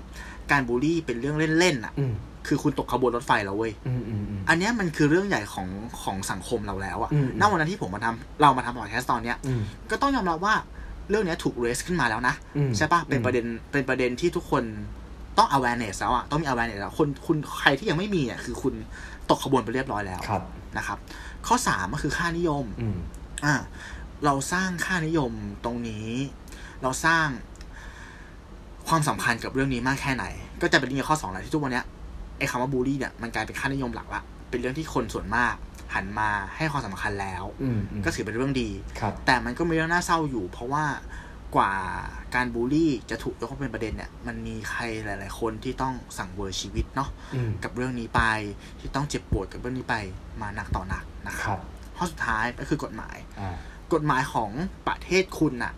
การบูลลี่เป็นเรื่องเล่นๆอะอืมคือคุณตกขบวนรถไฟแล้วเว้ยอืมอืมอืมอันเนี้ยมันคือเรื่องใหญ่ของของสังคมเราแล้วอะอืมณวันนั้นที่ผมมาทำเรามาทำพอดแคสต์ตอนเนี้ยอืมก็ต้องยอมรับว่าเรื่องเนี้ยถูกเรสขึ้นมาแล้วนะอืมใช่ปะเป็นอืมประเด็นเป็นประเด็นที่ทุกคน ต้อง awareness แล้วอะต้องมี awareness แล้วคนคุณใครที่ยังไม่มีอะคือคุณตกขบวนไปเรียบร้อยแล้วครับนะครับ ข้อสามก็คือค่านิยมอืมอ่าเราสร้างค่านิยมตรงนี้ เราสร้างความสำคัญกับเรื่องนี้มากแค่ไหน ก็จะเป็นเรื่องข้อสองแหละที่ทุกวันเนี้ยไอ้คำว่าบูลลี่เนี่ยมันกลายเป็นค่านิยมหลักละเป็นเรื่องที่คนส่วนมากหันมาให้ความสำคัญแล้วอืมอืมก็ถือเป็นเรื่องดีครับแต่มันก็มีเรื่องน่าเศร้าอยู่ เพราะว่า กว่าการบูลลี่จะถูกยกขึ้นเป็นประเด็นเนี่ย มันมีใครหลาย ๆ คนที่ต้องสั่งเวอร์ชีวิตเนาะอืมกับเรื่องนี้ไปที่ต้องเจ็บปวดกับเรื่องนี้ไปมาหนักต่อหนักนะคครับรับข้อสุดท้ายก็คือกฎหมายอ่ากฎหมายของประเทศคุณน่ะ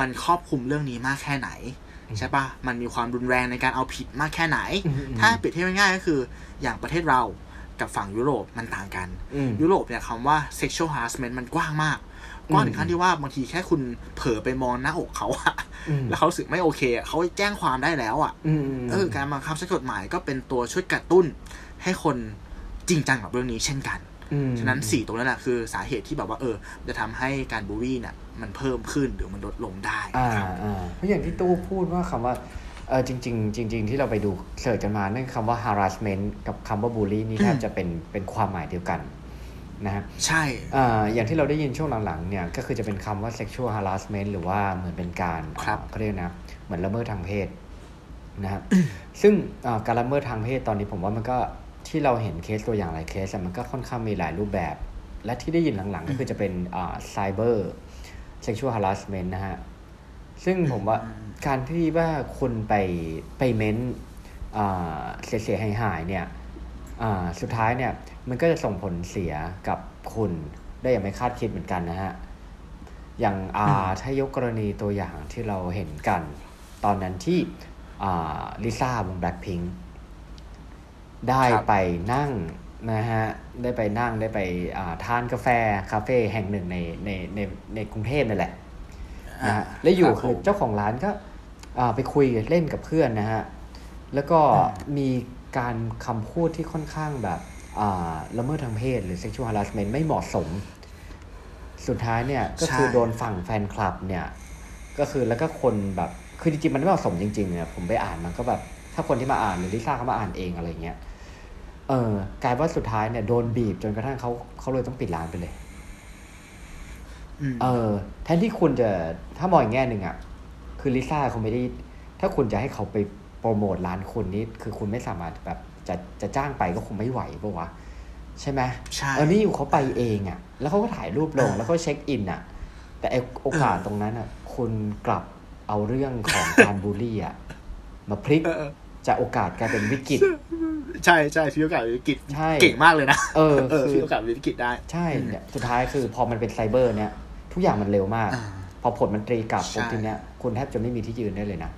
มันครอบคลุมเรื่องนี้มากแค่ไหน ใช่ปะมันมีความรุนแรงในการเอาผิดมากแค่ไหนอืมอืมถ้าเปรียบเทียบง่ายๆก็คือ อย่างประเทศเรากับฝั่งยุโรปมันต่างกันอืมยุโรปเนี่ยคำว่า sexual harassment มันกว้างมาก กว้างถึงขั้นที่ว่าบางทีแค่คุณเผลอไปมองหน้าอกเขาอะอืมแล้วเขารู้สึกไม่โอเคอะเขาแจ้งความได้แล้วอะอืมมเออการบังคับใช้กฎหมายก็เป็นตัวช่วยกระตุ้น ให้คนจริงจังกับเรื่องนี้เช่นกันอืมฉะนั้นสี่ตรงนั้นแหละคือสาเหตุที่แบบว่าเออ จะทำให้การบูลลี่เนี่ยมันเพิ่มขึ้นหรือมันลดลงได้อ่าครับอ่าเพราะอย่างที่ตู้พูดว่าคำว่าเออจริง ๆ จริง ๆ ที่เราไปดูเสิร์ชกันมานั่นคำว่า harassment กับคำว่า bully นี่แทบจะเป็นเป็นความหมายเดียวกัน นะฮะใช่อ่าอย่างที่เราได้ยินช่วงหลังๆเนี่ยก็คือจะเป็นคำว่า sexual harassment หรือว่าเหมือนเป็นการครับอ่าเขาเรียกนะเหมือนละเมิดทางเพศนะครับซึ่งอ่าการละเมิดทางเพศตอนนี้ผมว่ามันก็ที่เราเห็นเคสตัวอย่างหลายเคสอะมันก็ค่อนข้างมีหลายรูปแบบ และที่ได้ยินหลังๆ ก็คือจะเป็นอ่า cyber sexual harassment นะฮะ ซึ่งผมว่าการที่ว่าคุณไปไปเม้นอ่าเสียหายหายๆเนี่ยอ่า สุดท้ายเนี่ยมันก็จะส่งผลเสียกับคุณได้อย่างไม่คาดคิดเหมือนกันนะฮะ อย่างอ่าถ้ายกกรณีตัวอย่างที่เราเห็นกัน ตอนนั้นที่อ่าลิซ่าวงแบล็คพิงได้ครับไปนั่งนะฮะ ได้ไปนั่งได้ไปอ่าทานกาแฟคาเฟ่แห่งหนึ่งในในในในกรุงเทพนั่นแหละนะฮะและอยู่รับคือผมเจ้าของร้านก็อ่าไปคุยเล่นกับเพื่อนนะฮะ แล้วก็มี การคำพูดที่ค่อนข้างแบบอ่าละเมิดทางเพศหรือ sexual harassment ไม่เหมาะสม สุดท้ายเนี่ยก็คือใช่โดนฝั่งแฟนคลับเนี่ยก็คือแล้วก็คนแบบคือจริงๆมันไม่เหมาะสมจริงๆเนี่ยผมไปอ่านมันก็แบบถ้าคนที่มาอ่านหรือลิซ่าเขามาอ่านเองอะไรเงี้ยเออกลายว่าสุดท้ายเนี่ยโดนบีบจนกระทั่งเขาเขาเลยต้องปิดร้านไปเลยอืมเออแทนที่คุณจะถ้ามองอีกแง่หนึ่งอะคือลิซ่าเขาไม่ได้ถ้าคุณจะให้เขาไป โปรโมทร้านคุณนี่คือคุณไม่สามารถแบบจะจะจ้างไปก็คงไม่ไหวปะวะใช่ไหมใช่เออนี่อยู่เขาไปเองอะ แล้วเขาก็ถ่ายรูปลงอ่าแล้วก็เช็คอินอะ แต่ไอโอกาสตรงนั้นอะ คุณกลับเอาเรื่องของการบูลลี่อะมาพลิกเออเออจากโอกาสกลายเป็นวิกฤต ใช่ใช่พี่โอกาสวิกฤตใช่เก่งมากเลยนะเออเออคือพี่โอกาสวิกฤตได้ ใช่เนี่ยสุดท้ายคือพอมันเป็นไซเบอร์เนี่ย ทุกอย่างมันเร็วมากอ่าพอผลมันตรีกลับใช่ปุ๊บทีเนี้ยคุณแทบจะไม่มีที่ยืนได้เลยนะ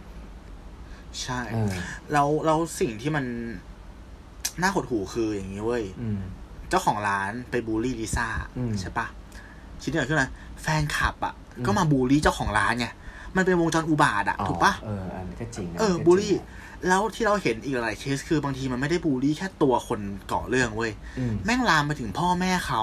ใช่เออแล้วแล้วสิ่งที่มันน่าหดหูคืออย่างนี้เว้ยอืมเจ้าของร้านไปบูลลี่ลิซ่าอืมใช่ปะชิ้นที่เกิดขึ้นอะไรแฟนคลับอะอืมก็มาบูลลี่เจ้าของร้านไงมันเป็นวงจรอุบาทอะอ๋อถูกปะเอออันนี้ก็จริงนะเออก็จริงบูลลี่แล้วที่เราเห็นอีกหลายเคสคือบางทีมันไม่ได้บูลลี่แค่ตัวคนก่อเรื่องเว้ยอืมแม่งลามไปถึงพ่อแม่เขา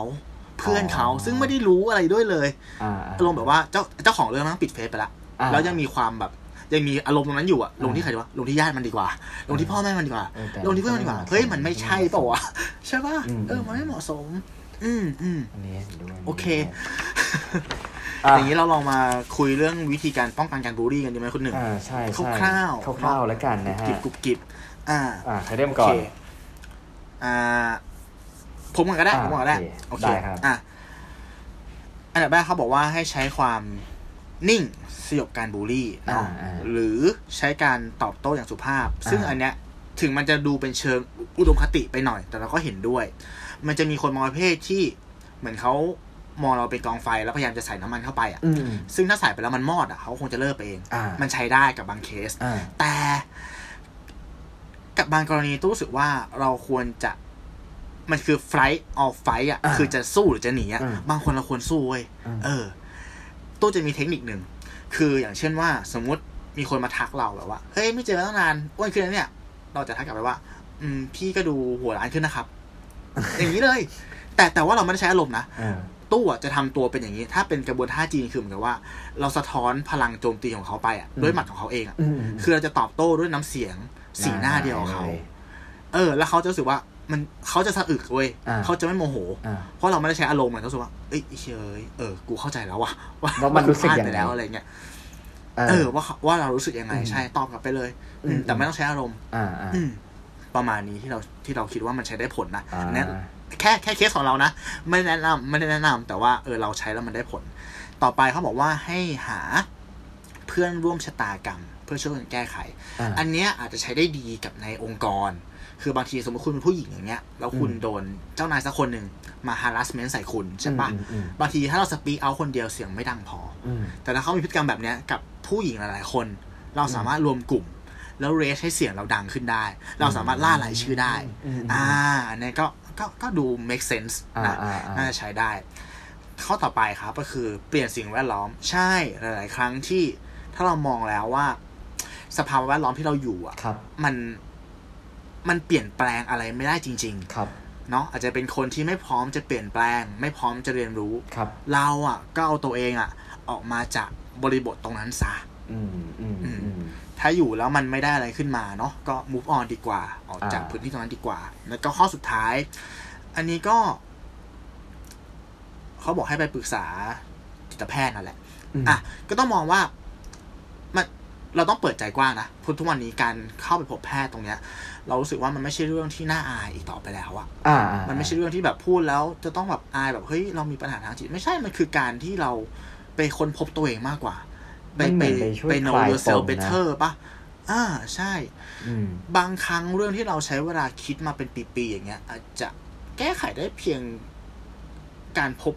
เพื่อนเขาอ๋อซึ่งไม่ได้รู้อะไรด้วยเลยอ่าอารมณ์แบบว่าเจ้าเจ้าของเรื่องมันปิดเฟซไปละอ่าแล้วยังมีความแบบ ยังมีอารมณ์ตรงนั้นอยู่อะลงที่ใครดีวะลงที่ญาติมันดีกว่า ลงที่พ่อแม่มันดีกว่าเออแต่ลงที่เพื่อนมันดีกว่าก็ไม่เหมาะเฮ้ยมันไม่ใช่เปล่าวะใช่ป่ะอืมเออมันไม่เหมาะสม อืมอืมอันนี้เห็นด้วยโอเคอะอย่างนี้เราลองมาคุยเรื่องวิธีการป้องกันการบูลลี่กันดีไหมคุณหนึ่งอ่าใช่ใช่คร่าวๆคร่าวๆแล้วกันนะฮะกิบกุบกิบอ่าอ่าใครเริ่มก่อนโเคอ่าผมก่อนก็ได้อ่าผมก่อนก็ได้โอโอเคเคได้ครับอะอันดับแรกเขาบอกว่าให้ใช้ความนิ่ง สยบการบูลลี่เนาะอ่าอ่าหรือใช้การตอบโต้อย่างสุภาพ ซึ่งอ่าอันเนี้ยถึงมันจะดูเป็นเชิงอุดมคติไปหน่อย แต่เราก็เห็นด้วย มันจะมีคนบางประเภทที่เหมือนเขามองเราเป็นกองไฟแล้วพยายามจะใส่น้ำมันเข้าไปอะอืมซึ่งถ้าใส่ไปแล้วมันมอดอะเขาคงจะเลิกไปเองอ่ามันใช้ได้กับบางเคสอ่าแต่กับบางกรณีตู้รู้สึกว่าเราควรจะมันคือ fight or fight อะอ่าคือจะสู้หรือจะหนีอะอืมบางคนเราควรสู้เว้ยอืมเออ ตู้จะมีเทคนิคหนึ่ง คืออย่างเช่นว่าสมมุติมีคนมาทักเราแบบว่า เฮ้ยไม่เจอตั้งนานอ้วนขึ้นแล้วเนี่ย เราจะทักกลับไปว่า อืม พี่ก็ดูหัวร้านขึ้นนะครับ อย่างนี้เลย แต่แต่ว่าเราไม่ได้ใช้อารมณ์นะอ่าตู้อะจะทำตัวเป็นอย่างนี้ ถ้าเป็นกระบวนท่าจีนคือเหมือนกับว่า เราสะท้อนพลังโจมตีของเขาไปอะอืมด้วยหมัดของเขาเองอะอืมคือเราจะตอบโต้ด้วยน้ำเสียงสีหน้าเดียวกับเขา เออ แล้วเขาจะรู้สึกว่า มันเขาจะสะอึกเว้ยอ่าเขาจะไม่โมโหอ่าเพราะเราไม่ได้ใช้อารมณ์เหมือนเขารู้สึกว่าเอ้ยเฉยเออ กูเข้าใจแล้วว่ะว่ามันรู้สึกพลาดยังไงไปแล้วอะไรเงี้ยเอเอออว่าเขาว่าเรารู้สึกยังไงอืมใช่ตอบกลับไปเลย อืมอืมแต่ไม่ต้องใช้อารมณ์ อ่าอ่าอืมประมาณนี้ที่เราที่เราคิดว่ามันใช้ได้ผลนะอ่าอันนี้แค่แค่เคสของเรานะ ไม่ได้แนะนำไม่ได้แนะนำแต่ว่าเออเราใช้แล้วมันได้ผล ต่อไปเขาบอกว่าให้หาเพื่อนร่วมชะตากรรม เพื่อช่วยกันแก้ไขอ่าอันเนี้ยอาจจะใช้ได้ดีกับในองค์กร คือบางทีสมมติคุณเป็นผู้หญิงอย่างเงี้ยแล้วคุณอืมโดนเจ้านายสักคนหนึ่งมา harassment ใส่คุณใช่ปะอืมอืมบางทีถ้าเราสปีกเอาคนเดียวเสียงไม่ดังพออืมแต่ถ้าเขามีพฤติกรรมแบบเนี้ยกับผู้หญิงหลายๆคน เราสามารถรวมกลุ่ม แล้วเรสให้เสียงเราดังขึ้นได้ เราสามารถล่ารายชื่อได้อืมอ่าอันนี้ก็ก็ก็ดู make sense นะอ่าอ่าอ่าน่าจะใช้ได้ข้อต่อไปครับก็คือเปลี่ยนสิ่งแวดล้อมใช่หลาย ๆ ครั้งที่ถ้าเรามองแล้วว่า สภาพแวดล้อมที่เราอยู่อะครับมัน มันเปลี่ยนแปลงอะไรไม่ได้จริงครับๆเนาะอาจจะเป็นคนที่ไม่พร้อมจะเปลี่ยนแปลง ไม่พร้อมจะเรียนรู้ ครับ เราอะก็เอาตัวเองอะ ออกมาจากบริบทตรงนั้นซะอืมอืม อืม ถ้าอยู่แล้วมันไม่ได้อะไรขึ้นมาเนาะก็ move on ดีกว่า ออกจากอ่า พื้นที่ตรงนั้นดีกว่า แล้วก็ข้อสุดท้าย อันนี้ก็เขาบอกให้ไปปรึกษาจิตแพทย์นั่นแหละมอะก็ต้องมองว่ามัน เราต้องเปิดใจกว้างนะเพราะทุกวันนี้การเข้าไปพบแพทย์ตรงเนี้ย เรารู้สึกว่ามันไม่ใช่เรื่องที่น่าอายอีกต่อไปแล้วอะอ่าอ่ามันไม่ใช่เรื่องที่แบบพูดแล้วจะต้องแบบอายแบบเฮ้ยเรามีปัญหาทางจิต ไม่ใช่มันคือการที่เราไปค้นพบตัวเองมากกว่า ไปมันเหไปมือนไปช่วยไป know คลายป yourself มนะ better ปะอ่าใช่อืมบางครั้งเรื่องที่เราใช้เวลาคิดมาเป็นปีๆอย่างเงี้ย อาจจะแก้ไขได้เพียงการพบ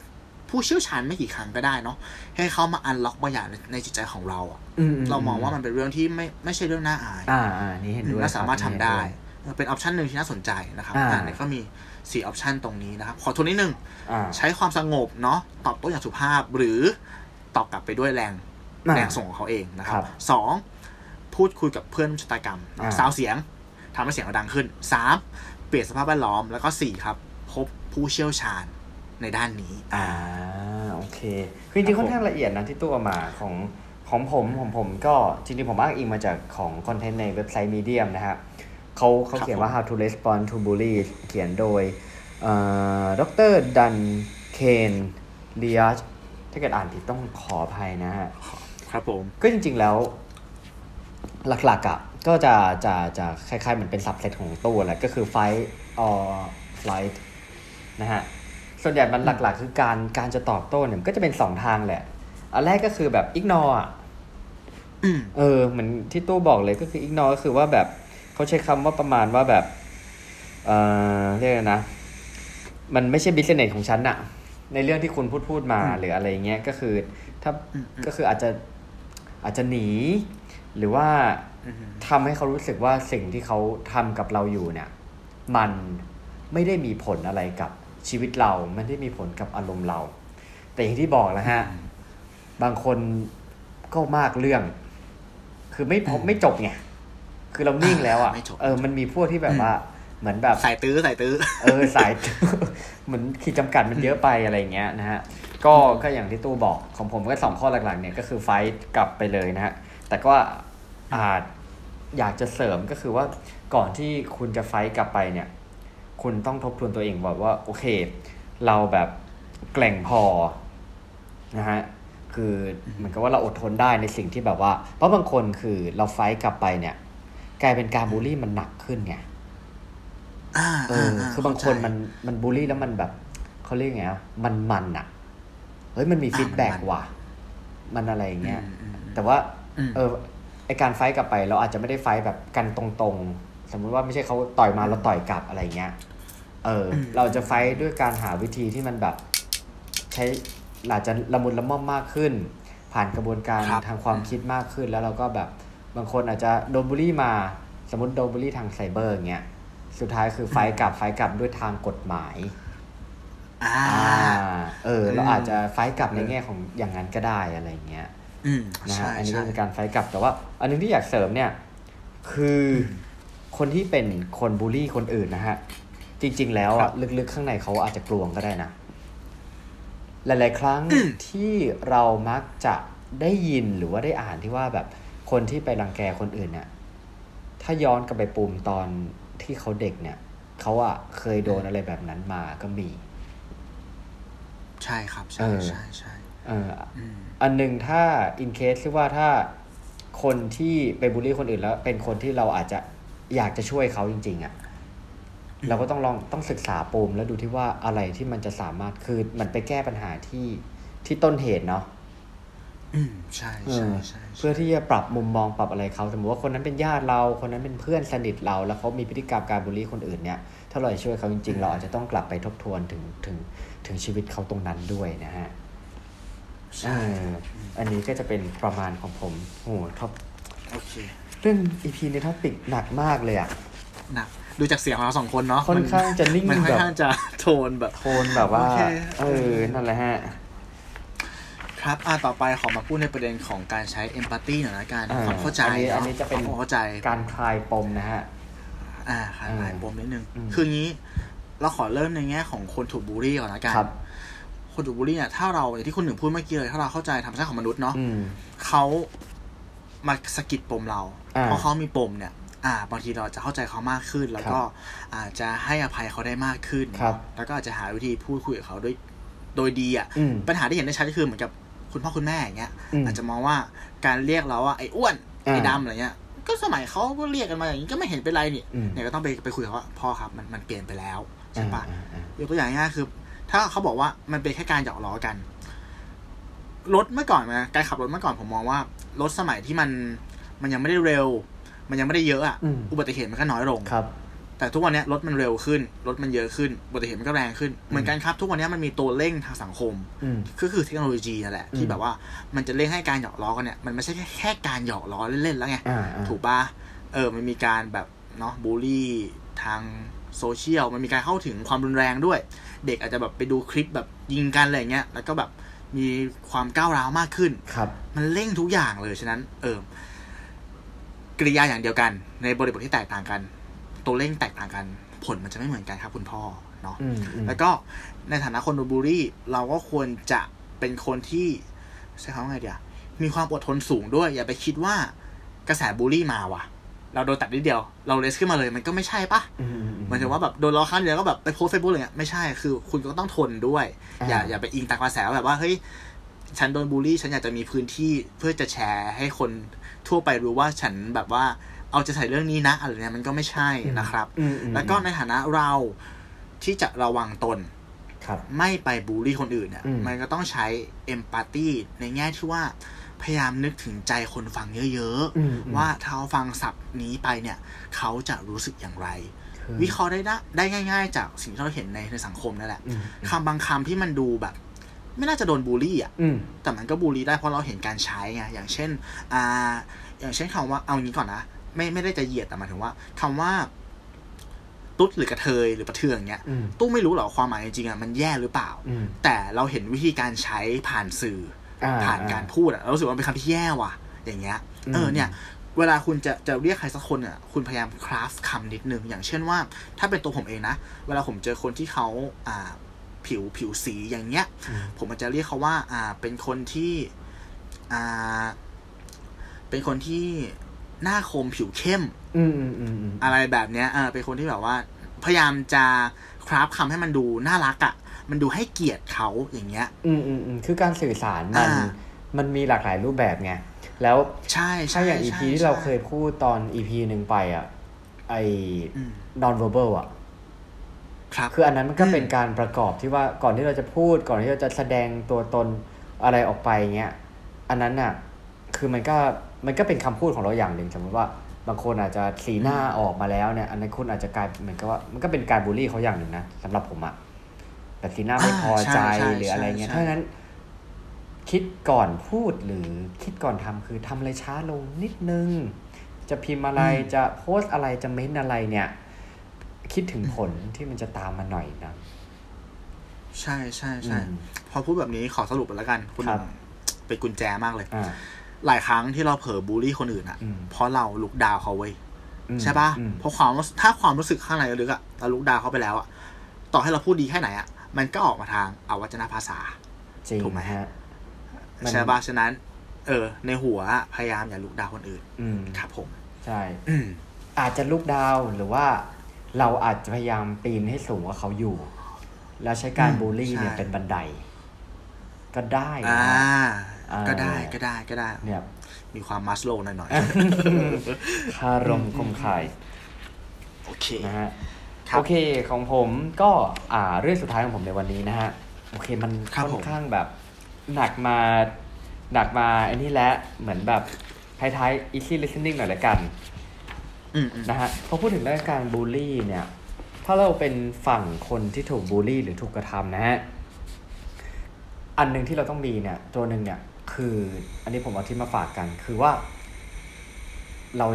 ผู้เชี่ยวชาญไม่กี่ครั้งก็ได้เนาะให้เขามา unlock บางอย่างในในจิตใจของเราอะอืเรามองว่ามันเป็นเรื่องที่ไม่ไม่ใช่เรื่องน่าอายอ่าอ่านี่เห็นด้วยและสามารถทำได้ครับนี่เห็นวยเป็น option หนึ่งที่น่าสนใจนะครับอ่าอ่าเนี่ยก็มีสี่ option ตรงนี้นะครับ ขอทวนนิดนึงอ่าใช้ความสงบเนาะตอบโต้อย่างสุภาพหรือตอบกลับไปด้วยแรงอ่าแรงส่งของเขาเองนะครัครับบสองพูดคุยกับเพื่อนร่วมชะตากรรมอ่าสาวเสียงทำให้เสียงเราดังขึ้นสามเปลี่ยนสภาพแวดล้อมแล้วก็สี่ครับ พบผู้เชี่ยวชาญ ในด้านนี้ อ่าโอเคคือจริงๆค่อนข้างละเอียดนะที่ตัวมาของของผมของผมก็จริงๆผมอ้างอิงมาจากของคอนเทนต์ในเว็บไซต์ Medium นะฮะเขาเขาเขียนว่า how to respond to bully เขียนโดยดรดันเคนเลียชถ้าเกิดอ่านผิดต้องขออภัยนะฮะ ครับผม ก็จริงๆแล้ว หลักๆอะก็จะจะจะคล้ายๆเหมือนเป็นสับเซตของตัวแหละก็คือ fight or flight นะฮะ ส่วนใหญ่มันหลัก ๆ คือการการจะตอบโต้เนี่ยมันก็จะเป็นสองทางแหละ อันแรกก็คือแบบ ignore อะอืมเออเหมือนที่ตู้บอกเลยก็คือ ignore ก็คือว่าแบบเขาใช้คำว่าประมาณว่าแบบ เอ่อเรียกอะไรนะ มันไม่ใช่บิสเนสของฉันอะในเรื่องที่คุณพูดพูดมาอืมหรืออะไรเงี้ยก็คือ ถ้าอืมอืมก็คืออาจจะอาจจะหนี หรือว่าอืมทำให้เขารู้สึกว่าสิ่งที่เขาทำกับเราอยู่เนี่ย มันไม่ได้มีผลอะไรกับ ชีวิตเราไม่ได้มีผลกับอารมณ์เรา แต่อย่างที่บอกแล้วฮะ บางคนก็มากเรื่อง คือไม่พบอืมไม่จบไงคือเรานิ่งแล้วอะไม่จบเออมันมีพวกที่แบบอืมว่า เหมือนแบบสายตื้อสายตื้อเออสายเหมือนขีดจำกัดมันเยอะไปอะไรเงี้ยนะฮะก็ก็อย่างที่ตู้บอกของผมก็สองข้อหลักๆ เนี่ยก็คือไฟท์กลับไปเลยนะฮะแต่ก็อาจอยากจะเสริมก็คือว่าก่อนที่คุณจะไฟท์กลับไปเนี่ย คุณต้องทบทวนตัวเองว่าว่าโอเค เราแบบแกร่งพอนะฮะคือเหมือนกับว่าเราอดทนได้ในสิ่งที่แบบว่า เพราะบางคนคือเรา fight กลับไปเนี่ยกลายเป็นการบูลลี่มันหนักขึ้นไงอ่าเออ คือบางคนมันมันบูลลี่แล้วมันแบบเขาเรียกไงอะมันมันอะเฮ้ยมันมี feedback ว่ะ มันอะไรอย่างเงี้ยแต่ว่าอืมเออไอการ fight กลับไปเราอาจจะไม่ได้ fight แบบกันตรงๆ สมมุติว่าไม่ใช่เขาต่อยมาเราต่อยกลับอะไรเงี้ย เอออมเราจะไฟท์ด้วยการหาวิธีที่มันแบบใช้อาจจะละมุนละม่อมมากขึ้น ผ่านกระบวนการครับทางความคิดมากขึ้น แล้วเราก็แบบบางคนอาจจะโดนบูลลี่มา สมมติโดนบูลลี่ทางไซเบอร์อย่างเงี้ยสุดท้ายคือไฟท์กลับไฟท์กลับด้วยทางกฎหมายอ่าอ่าเออ เราอืมอาจจะไฟท์กลับในเออแง่ของอย่างนั้นก็ได้อะไรเงี้ยอืมนะใช่ฮะอันนี้ใช่ก็เป็นการไฟท์กลับแต่ว่า อันหนึงที่อยากเสริมเนี่ย คืออ คนที่เป็นคนบูลลี่คนอื่นนะฮะ จริง ๆ แล้วครัอะบลึกๆ ข้างในเขาอาจจะกลวงก็ได้นะ หลาย ๆ ครั้งที่เรามักจะได้ยินหรือว่าได้อ่านที่ว่าแบบคนที่ไปรังแกคนอื่นเนี่ย ถ้าย้อนกลับไปปุ่มตอนที่เขาเด็กเนี่ยเขาอะเคยโดนอะไรแบบนั้นมาก็มี ใช่ครับเอใช่อใช่ใช่เอออืมอันหนึ่งถ้า in case ที่ว่าถ้าคนที่ไปบูลลี่คนอื่นแล้ว เป็นคนที่เราอาจจะ อยากจะช่วยเขาจริง ๆอะ่ะเราก็ต้องลองต้องศึกษาปมแล้วดูที่ว่าอะไรที่มันจะสามารถคือมันไปแก้ปัญหาที่ที่ต้นเหตุเนาะอืมใช่เอใช่อใช่เพื่อที่จะปรับมุมมองปรับอะไรเขาสมมติว่าคนนั้นเป็นญาติเรา คนนั้นเป็นเพื่อนสนิทเรา แล้วเขามีพฤติกรรมการบูลลี่คนอื่นเนี่ยถ้าเราจะช่วยเขาจริงๆ เราอาจจะต้องกลับไปทบทวนถึงถึงถึงชีวิตเขาตรงนั้นด้วยนะฮะใช่เอออันนี้ก็จะเป็นประมาณของผมโอ้โห top โอเค เรื่อง EP ใน topic หนักมากเลยอะหนักดูจากเสียงของเราสองคนเนาะค่อนข้างจะนิ่งมันค่อแบนข้างจะแบบโทนแบบโทนแบบว่าโอเคเออ นั่นแหละฮะ ครับอ่าต่อไปขอมาพูดในประเด็นของการใช้ empathy หน่อยละกันอ่าความเข้าใจอันนี้อันเนาะนี้จะเป็นความเข้าใจการคลายปมนะฮะ อ่าคลายอืมลายปมนิดนึงอืมคืองี้ เราขอเริ่มในแง่ของคนถูกบูลลี่ก่อนละกันครับคนถูกบูลลี่เนี่ยถ้าเราอย่างที่คุณหนึ่งพูดเมื่อกี้เลยถ้าเราเข้าใจธรรมชาติของมนุษย์เนาะอืมเขามาสะกิดปมเราอ่า เพราะเขามีปมเนี่ย อ่า บางทีเราจะเข้าใจเขามากขึ้น แล้วก็อาจจะให้อภัยเขาได้มากขึ้นครับแล้วก็อาจจะหาวิธีพูดคุยกับเขาด้วยโดยดีอะอืมปัญหาที่เห็นได้ชัดก็คือเหมือนกับคุณพ่อคุณแม่อย่างเงี้ยอืมอาจจะมองว่าการเรียกเราว่าไอ้อ้วนอ่าไอ้ดำอะไรเงี้ย ก็สมัยเขาก็เรียกกันมาอย่างนี้ก็ไม่เห็นเป็นไรนี่อืมเนี่ยก็ต้องไปไปคุยกับเขาว่าพ่อครับมันมันเปลี่ยนไปแล้วใช่ปะอ่าอ่ายกตัวอย่างง่ายๆคือ ถ้าเขาบอกว่ามันเป็นแค่การหยอกล้อกันรถเมื่อก่อนนะการขับรถเมื่อก่อนผมมองว่ารถสมัยที่มัน มันยังไม่ได้เร็ว มันยังไม่ได้เยอะอะอืมอุบัติเหตุมันก็น้อยลงครับแต่ทุกวันเนี้ยรถมันเร็วขึ้น รถมันเยอะขึ้นอุบัติเหตุมันก็แรงขึ้น เหมือนกันครับ ทุกวันเนี้ยมันมีตัวเร่งทางสังคมอืมก็คือเทคโนโลยีนั่นแหละ ที่อืมแบบว่ามันจะเร่งให้การหยอกล้อกันเนี่ย มันไม่ใช่แค่แค่การหยอกล้อเล่นๆแล้วไงอ่าอ่าถูกปะเออ มันมีการแบบเนาะบูลลี่ทางโซเชียล มันมีการเข้าถึงความรุนแรงด้วย เด็กอาจจะแบบไปดูคลิปแบบยิงกันอะไรอย่างเงี้ย แล้วก็แบบมีความก้าวร้าวมากขึ้นครับ มันเร่งทุกอย่างเลย ฉะนั้น เออ กริยาอย่างเดียวกัน ในบริบทที่แตกต่างกัน ตัวเร่งแตกต่างกัน ผลมันจะไม่เหมือนกันครับคุณพ่อเนาะอืมอืมแล้วก็ในฐานะคนโดนบูลลี่ เราก็ควรจะเป็นคนที่ใช้คำว่าไงเดียวมีความอดทนสูงด้วย อย่าไปคิดว่ากระแสบูลลี่มาว่ะ เราโดนตัดนิดเดียว เรา raise ขึ้นมาเลย มันก็ไม่ใช่ปะอืมอืมหมายถึงว่าแบบโดนล้อครั้งเดียวก็แบบไปโพสเฟซบุ๊กอะไรเงี้ยไม่ใช่คือ คุณก็ต้องทนด้วยอ่าอย่าอย่าไปอิงตามกระแสว่าแบบว่าเฮ้ย ฉันโดนบูลลี่ฉันอยากจะมีพื้นที่เพื่อจะแชร์ให้คนทั่วไปรู้ว่าฉันแบบว่าเอาจะใส่เรื่องนี้นะอะไรเนี้ยมันก็ไม่ใช่นะครับอืมอืมแล้วก็ในฐานะเราที่จะระวังตนครับไม่ไปบูลลี่คนอื่นเนี่ยอืมมันก็ต้องใช้เอมพัตตีในแง่ที่ว่าพพยายามนึกถึงใจคนฟังเยอะอืมอืมๆว่าถ้าเขาฟังศัพท์นี้ไปเนี่ย เขาจะรู้สึกอย่างไรคือวิเคราะห์ได้นะได้ง่าย ๆ จากสิ่งที่เราเห็นในในสังคมนั่นแหละอืมคำบางคำที่มันดูแบบ ไม่น่าจะโดนบูลลี่อะอืมแต่มันก็บูลลี่ได้เพราะเราเห็นการใช้ไงอย่างเช่น อ่า อย่างเช่นคำว่าเอางี้ก่อนนะไม่ไม่ได้จะเหยียดแต่หมายถึงว่าคำว่า ตุ๊ดหรือกระเทยหรือประเทืองเนี้ยอืมตู้ไม่รู้หรอกความหมายจริงๆอะมันแย่หรือเปล่าอืมแต่เราเห็นวิธีการใช้ผ่านสื่ออ่าผ่านการพูดอะเรารู้สึกว่ามันเป็นคำที่แย่ว่ะ อย่างเงี้ยอืมเออเนี่ยเวลาคุณจะจะเรียกใครสักคนอะคุณพยายามคราฟคำนิดนึง อย่างเช่นว่า ถ้าเป็นตัวผมเองนะ เวลาผมเจอคนที่เขาอ่า ผิวผิวสีอย่างเงี้ยอืมผมอาจจะเรียกเขาว่าอ่าเป็นคนที่อ่าเป็นคนที่หน้าคมผิวเข้มอืมอืมอืมอืมอะไรแบบเนี้ยเออเป็นคนที่แบบว่า พยายามจะคราฟคำให้มันดูน่ารักอะ่ะ มันดูให้เกียรติเขาอย่างเงี้ย อืมอืมอืมคือการสื่อสารมันอ่ามันมีหลากหลายรูปแบบไงแล้วใช่ใช่ถ้าอย่างใช่ EP ที่เราใช่เคยพูดตอน EP หนึ่งไปอะไอ้อืม non verbal อะ ครับคืออันนั้นมันก็อืมเป็นการประกอบที่ว่าก่อนที่เราจะพูดก่อนที่เราจะแสดงตัวตนอะไรออกไปเงี้ยอันนั้นน่ะคือมันก็มันก็เป็นคำพูดของเราอย่างหนึ่งสมมติว่าบางคนอาจจะสีหน้าออกมาแล้วเนี่ยอันนั้นคุณอาจจะกลายเหมือนกับว่ามันก็เป็นการบูลลี่เขาอย่างหนึ่งนะสำหรับผมอะแต่สีหน้าไม่พอใจอ่าใช่ใช่หรืออะไรเงี้ยใช่ถ้างั้น คิดก่อนพูดหรือคิดก่อนทำคือทำอะไรช้าลงนิดนึง จะพิมพ์อะไรจะโพสต์อะไรจะเม้นอะไรเนี่ย คิดถึงผลที่มันจะตามมาหน่อยนะใช่ใช่ใช่อืมพอพูดแบบนี้ขอสรุปไปแล้วกัน คุณหครันึ่บงเป็นกุญแจมากเลยอ่าหลายครั้งที่เราเผลอบูลลี่คนอื่นอะอืมเพราะเราลุกดาวเขาเว้ยอืมใช่ปะอืมเพราะความรู้สึกถ้าความรู้สึกข้างในลึกๆอะเราลุกดาวเขาไปแล้วอะต่อให้เราพูดดีแค่ไหนอะมันก็ออกมาทางอวัจนภาษาจริงถูกไหมฮะมันใช่ปะฉะนั้น เออ ในหัวอะพยายามอย่าลุกดาวคนอื่นอืมครับผม ใช่อืมอาจจะลุกดาวน์หรือว่า เราอาจจะพยายามปีนให้สูงกว่าเขาอยู่ แล้วใช้การอืมบูลลี่เนี่ยใช่เป็นบันได ก็ได้อ่านะอ่าก็ได้ก็ได้ก็ได้เนี่ยมีความมัสโลหน่อยคารมคมคายๆโอเคนะฮะครับโอเคของผมก็อ่าเรื่องสุดท้ายของผมในวันนี้นะฮะโอเคมันครับค่อผนมข้างแบบ หนักมาหนักมาไอ้นี่แหละเหมือนแบบท้ายๆ easy listening หน่อยละกันอืมอืม นะฮะพอพูดถึงเรื่องการบูลลี่เนี่ย ถ้าเราเป็นฝั่งคนที่ถูกบูลลี่หรือถูกกระทำนะฮะ อันหนึ่งที่เราต้องมีเนี่ย ตัวหนึ่งเนี่ย คืออันนี้ผมเอาที่มาฝากกัน คือว่า เรา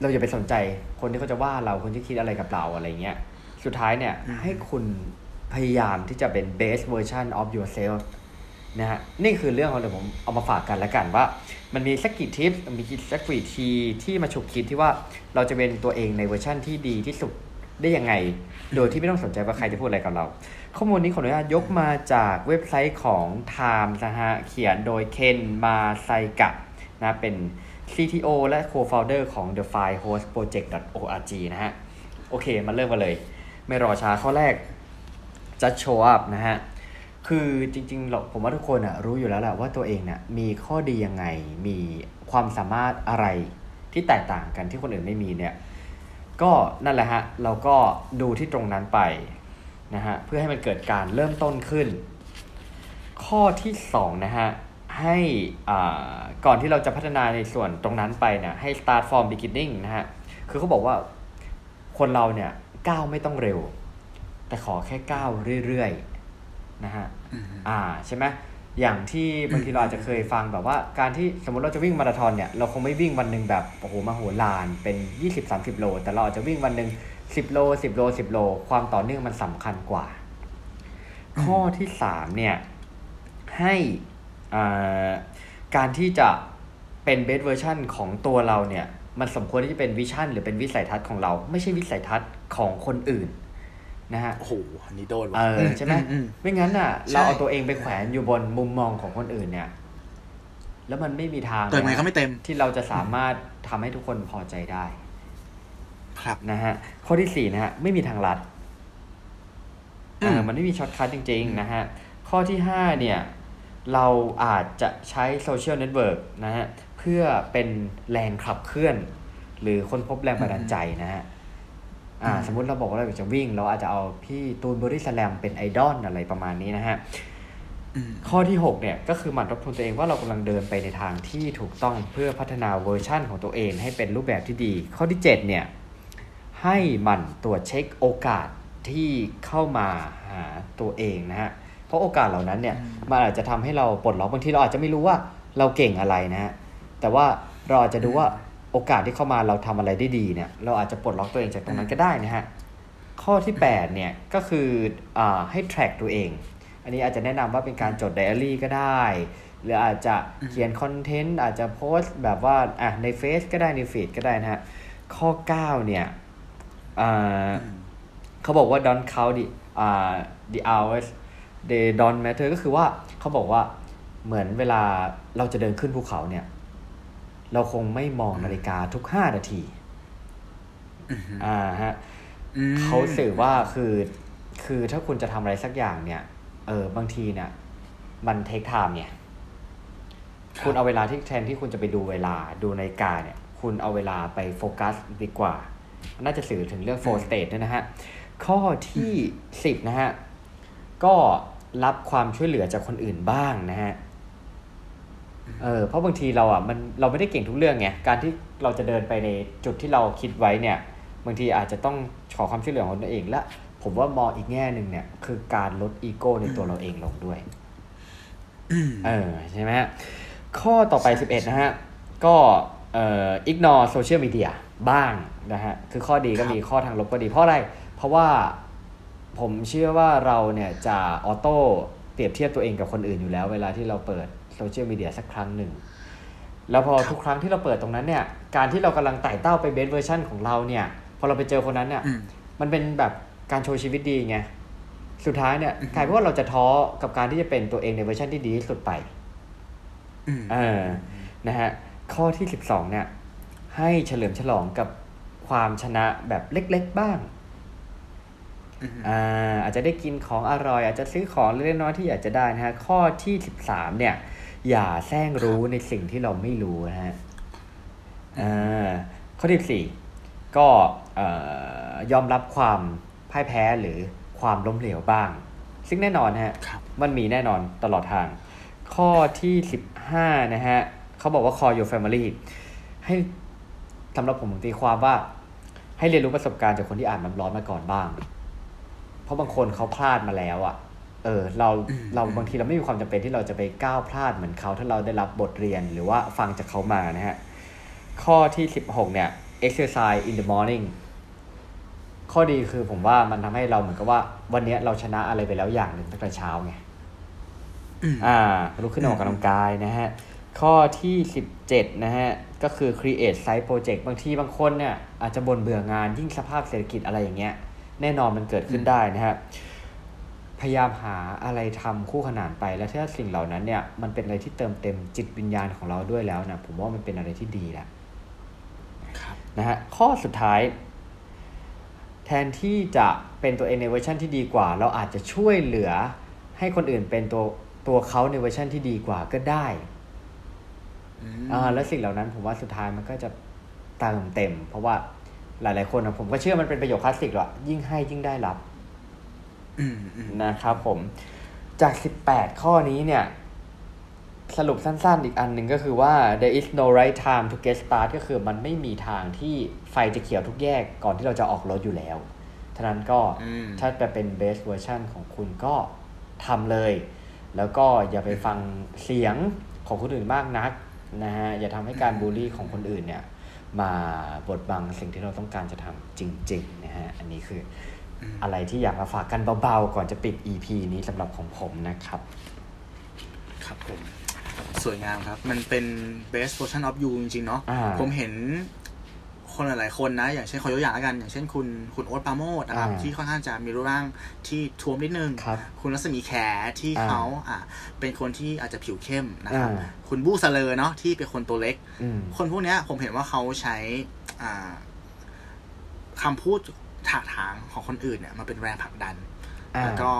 เราอย่าไปสนใจคนที่เขาจะว่าเราคนที่คิดอะไรกับเราอะไรเงี้ย สุดท้ายเนี่ยอืมให้คุณพยายามที่จะเป็น best version of yourself นะฮะนี่คือเรื่องของเดี๋ยวผมเอามาฝากกันแล้วกันว่า มันมีสักกี่ทิปมีสักกี่ทีที่มาฉุกคิดที่ว่าเราจะเป็นตัวเองในเวอร์ชั่นที่ดีที่สุดได้ยังไง โดยที่ไม่ต้องสนใจว่าใครจะพูดอะไรกับเรา ข้อมูลนี้ขออนุญาตยกมาจากเว็บไซต์ของ Time นะฮะเขียนโดยเคนมาไซกะนะเป็น CTO และ Co-founder ของ The File Host Project org นะฮะ โอเค มาเริ่มกันเลย ไม่รอช้าข้อแรก just show up นะฮะ คือจริงๆเราผมว่าทุกคนอะรู้อยู่แล้วแหละว่าตัวเองเนี่ยมีข้อดียังไง มีความสามารถอะไรที่แตกต่างกันที่คนอื่นไม่มีเนี่ยก็นั่นแหละฮะเราก็ดูที่ตรงนั้นไปนะฮะเพื่อให้มันเกิดการเริ่มต้นขึ้น ข้อที่สองนะฮะให้อ่าก่อนที่เราจะพัฒนาในส่วนตรงนั้นไปเนี่ยให้ start from beginning นะฮะคือเขาบอกว่าคนเราเนี่ยก้าวไม่ต้องเร็ว แต่ขอแค่ก้าวเรื่อยๆ นะฮะอืมอ่าใช่ไหมอย่างที่บางทีเราอาจจะเคยฟังแบบว่าการที่สมมติเราจะวิ่งมาราธอนเนี่ยเราคงไม่วิ่งวันหนึ่งแบบโอ้โหมาโหฬารเป็น 20-30 โล แต่เราอาจจะวิ่งวันหนึ่ง10 โล 10 โล 10 โล ความต่อเนื่องมันสำคัญกว่า ข้อที่ 3 เนี่ย ให้อ่าการที่จะเป็น best version ของตัวเราเนี่ย มันสมควรที่จะเป็น vision หรือเป็นวิสัยทัศน์ของเรา ไม่ใช่วิสัยทัศน์ของคนอื่น นะฮะโอ้โหอันนี้โดนว่ะ เออใช่ไหมอืมไม่งั้นน่ะ ใช่ เราเอาตัวเองไปแขวนอยู่บนมุมมองของคนอื่นเนี่ย แล้วมันไม่มีทางเต็มไงก็ไม่เต็ม ที่เราจะสามารถทำให้ทุกคนพอใจได้ครับ นะฮะข้อที่สี่นะฮะไม่มีทางลัดเอออืมมันไม่มี shortcut จริง ๆ นะฮะข้อที่ห้าเนี่ย เราอาจจะใช้ social network นะฮะเพื่อเป็นแรงขับเคลื่อน หรือค้นพบแรงบันดาลใจนะฮะ อ่าอืมสมมุติเราบอกว่าเราอยากจะวิ่ง เราอาจจะเอาพี่ตูนบอดี้สแลมเป็นไอดอลอะไรประมาณนี้นะฮะอืมข้อที่ 6 เนี่ย ก็คือหมั่นทบทวนตัวเองว่าเรากำลังเดินไปในทางที่ถูกต้องเพื่อพัฒนาเวอร์ชั่นของตัวเอง ให้เป็นรูปแบบที่ดี ข้อที่ 7 เนี่ย ให้หมั่นตรวจเช็คโอกาสที่เข้ามาหาตัวเองนะฮะ เพราะโอกาสเหล่านั้นเนี่ยมันอาจจะทำให้เราปลดล็อกบางทีเราอาจจะไม่รู้ว่าเราเก่งอะไรนะฮะ แต่ว่าเราอาจจะดูว่า โอกาสที่เข้ามาเราทำอะไรได้ดีเนี่ย เราอาจจะปลดล็อกตัวเองจากตรงนั้นก็ได้นะฮะ ข้อที่8เนี่ยก็คืออาให้ track ตัวเอง อันนี้อาจจะแนะนำว่าเป็นการจดไดอารี่ก็ได้ หรืออาจจะเขียนคอนเทนต์อาจจะโพสต์แบบว่าอะในเฟซก็ได้ในฟีดก็ได้นะฮะ ข้อ 9 เนี่ยอ่าเขาบอกว่า don't count the อ่า the hours they don't matter ก็คือว่าเขาบอกว่าเหมือนเวลาเราจะเดินขึ้นภูเขาเนี่ย เราคงไม่มองนาฬิกาทุก5นาทีอ่าฮะอืมเขาสื่อว่าคือคือถ้าคุณจะทำอะไรสักอย่างเนี่ย เออบางทีเนี่ยมันเทคไทม์เนี่ย คุณเอาเวลาที่แทนที่คุณจะไปดูเวลาดูนาฬิกาเนี่ย คุณเอาเวลาไปโฟกัสดีกว่า น่าจะสื่อถึงเรื่อง four state ด้วยนะฮะ ข้อที่สิบนะฮะ ก็รับความช่วยเหลือจากคนอื่นบ้างนะฮะ เออเพราะบางทีเราอะมันเราไม่ได้เก่งทุกเรื่องไงการที่เราจะเดินไปในจุดที่เราคิดไว้เนี่ย บางทีอาจจะต้องขอความช่วยเหลือของตัวเองและผมว่ามองอีกแง่หนึ่งเนี่ย คือการลดอีโก้ในตัวเราเองลงด้วยเออใช่ไหมฮะข้อต่อไป 11 นะฮะ ก็เอ่อ ignore social media บ้างนะฮะ คือข้อดีก็มีข้อทางลบก็ดี เพราะอะไร เพราะว่าผมเชื่อว่าเราเนี่ยจะ auto เปรียบเทียบตัวเองกับคนอื่นอยู่แล้ว เวลาที่เราเปิดโซ เชียลมีเดียสักครั้งหนึ่ง แล้วพอทุกครั้งที่เราเปิดตรงนั้นเนี่ย การที่เรากำลังไต่เต้าไป best version ของเราเนี่ย พอเราไปเจอคนนั้นเนี่ยอืมมันเป็นแบบการโชว์ชีวิตดีไง สุดท้ายเนี่ยกลายเป็นว่าเราจะท้อกับการที่จะเป็นตัวเองในเวอร์ชันที่ดีที่สุดไปอืมเออนะฮะ ข้อที่12เนี่ย ให้เฉลิมฉลองกับความชนะแบบเล็ก ๆ บ้างอืมอ่าอาจจะได้กินของอร่อย อาจจะซื้อของเล็กๆน้อยๆที่อยากจะได้นะฮะ ข้อที่13เนี่ย อย่าแซงรู้ในสิ่งที่เราไม่รู้นะฮะอ่าข้อที่4ก็เอ่อยอมรับความพ่ายแพ้หรือความล้มเหลวบ้าง ซึ่งแน่นอนนะฮะครับมันมีแน่นอนตลอดทาง ข้อที่สิบห้านะฮะเขาบอกว่า call your family ให้สำหรับผมผมตีความว่า ให้เรียนรู้ประสบการณ์จากคนที่อ่านมันร้อนมาก่อนบ้าง เพราะบางคนเขาพลาดมาแล้วอะ่ะ เออเราอืมเราบางทีเราไม่มีความจำเป็นที่เราจะไปก้าวพลาดเหมือนเขาถ้าเราได้รับบทเรียนหรือว่าฟังจากเขามานะฮะ ข้อที่สิบหกเนี่ย exercise in the morning ข้อดีคือผมว่ามันทำให้เราเหมือนกับว่า วันเนี้ยเราชนะอะไรไปแล้วอย่างหนึ่งตั้งแต่เช้าไงอืมอ่าลุกขึ้นออกกำลังกายนะฮะ ข้อที่ 17 นะฮะ ก็คือ create side project บางทีบางคนเนี่ยอาจจะบ่นเบื่องานยิ่งสภาพเศรษฐกิจอะไรอย่างเงี้ย แน่นอนมันเกิดขึ้นได้นะฮะ พยายามหาอะไรทำคู่ขนานไป แล้วถ้าสิ่งเหล่านั้นเนี่ยมันเป็นอะไรที่เติมเต็มจิตวิญญาณของเราด้วยแล้วนะผมว่ามันเป็นอะไรที่ดีแหละครับนะฮะข้อสุดท้าย แทนที่จะเป็นตัวเองในเวอร์ชันที่ดีกว่า เราอาจจะช่วยเหลือให้คนอื่นเป็นตัวตัวเขาในเวอร์ชันที่ดีกว่าก็ได้อืมอ่าแล้วสิ่งเหล่านั้นผมว่าสุดท้ายมันก็จะเติมเต็ม เพราะว่าหลาย ๆ คนนะผมก็เชื่อมันเป็นประโยคคลาสสิกหรอกยิ่งให้ยิ่งได้รับอืมอืม นะครับผมจาก 18 ข้อนี้เนี่ย สรุปสั้นๆ อีกอันหนึ่งก็คือว่า there is no right time to get start ก็คือมันไม่มีทางที่ไฟจะเขียวทุกแยกก่อนที่เราจะออกรถอยู่แล้วฉะนั้นก็อืมถ้าจะเป็น best version ของคุณก็ทำเลย แล้วก็อย่าไปฟังเสียงของคนอื่นมากนักนะฮะ อย่าทำให้การบูลลี่ของคนอื่นเนี่ย มาบดบังสิ่งที่เราต้องการจะทำจริง ๆ นะฮะ อันนี้คือ ออะไรที่อยากมาฝากกันเบาๆ ก่อนจะปิด EP นี้สำหรับของผมนะครับ ครับผม สวยงามครับ มันเป็น best version of you จริงๆ เนาะอ่าผมเห็นคนหลายๆคนนะ อย่างเช่นขอยกตัวอย่างแล้วกัน อย่างเช่นคุณคุณโอ๊ตปราโมดนะครับอ่าที่ค่อนข้างจะมีรูปร่างที่ท้วมนิดนึงครับคุณรัศมีแขที่อ่าเขาอะเป็นคนที่อาจจะผิวเข้มนะครับอ่าคุณบู้ซาเลอร์เนาะที่เป็นคนตัวเล็กอืมคนพวกเนี้ยผมเห็นว่าเขาใช้อ่าคำพูด ถากถางของคนอื่นเนี่ยมาเป็นแรงผลักดันอ่าแล้วก็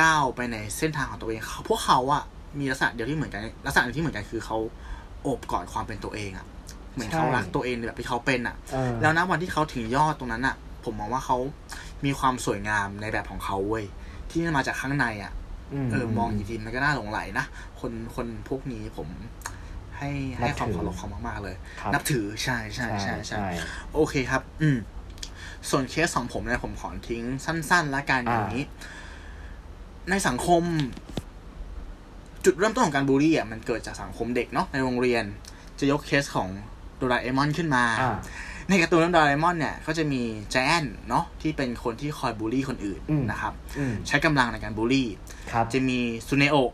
ก้าวไปในเส้นทางของตัวเองเขาพวกเขาอะมีลักษณะเดียวที่เหมือนกัน ลักษณะหนึ่งที่เหมือนกันคือเขาโอบกอดความเป็นตัวเองอะเหมือนเขารักตัวเองในแบบที่เขาเป็นอะเออแล้วนะวันที่เขาถึงยอดตรงนั้นอะผมมองว่าเขามีความสวยงามในแบบของเขาเว้ยที่มันมาจากข้างในอะอืมเออมองอีกทีมันก็น่าหลงไหลนะคนคนพวกนี้ผมให้ให้ความเคารพเขามากๆเลยครับนับถือใช่ใช่ใช่ใช่ใช่โอเคครับ อืม ส่วนเคสของผมเนี่ยผมขอทิ้งสั้น ๆ ละกันอย่างนี้ ในสังคม จุดเริ่มต้นของการบูลลี่อะมันเกิดจากสังคมเด็กเนาะในโรงเรียน จะยกเคสของโดราเอมอนขึ้นมาอ่าในการ์ตูนเรื่องโดราเอมอนเนี่ยก็จะมีแจนเนาะที่เป็นคนที่คอยบูลลี่คนอื่นอืมนะครับอืมใช้กำลังในการบูลลี่ครับจะมีซูเนโอะ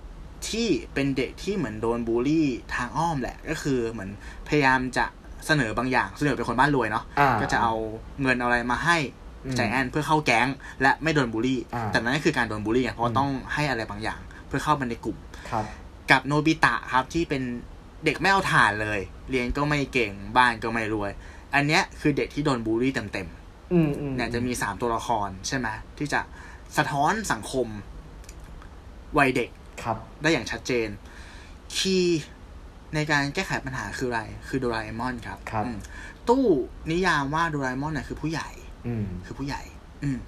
ที่เป็นเด็กที่เหมือนโดนบูลลี่ทางอ้อมแหละ ก็คือเหมือนพยายามจะ เสนอบางอย่างซูเนโอะเป็นคนบ้านรวยเนาะอ่าก็จะเอาเงินเอาอะไรมาให้อืมไจแอนท์เพื่อเข้าแก๊งและไม่โดนบูลลี่อ่าแต่นั่นก็คือการโดนบูลลี่ไงเพราะว่าอืมต้องให้อะไรบางอย่าง เพื่อเข้ามาในกลุ่มครับกับโนบิตะครับที่เป็นเด็กไม่เอาฐานเลย เรียนก็ไม่เก่งบ้านก็ไม่รวย อันเนี้ยคือเด็กที่โดนบูลลี่เต็มๆอืมอืมเนี่ยจะมีสามตัวละครใช่ไหมที่จะสะท้อนสังคมวัยเด็กครับ ได้อย่างชัดเจนคีย์ ในการแก้ไขปัญหาคืออะไร คือโดราเอมอนครับครับอืมตู้นิยามว่าโดราเอมอนเนี่ยคือผู้ใหญ่อืมคือผู้ใหญ่ อืม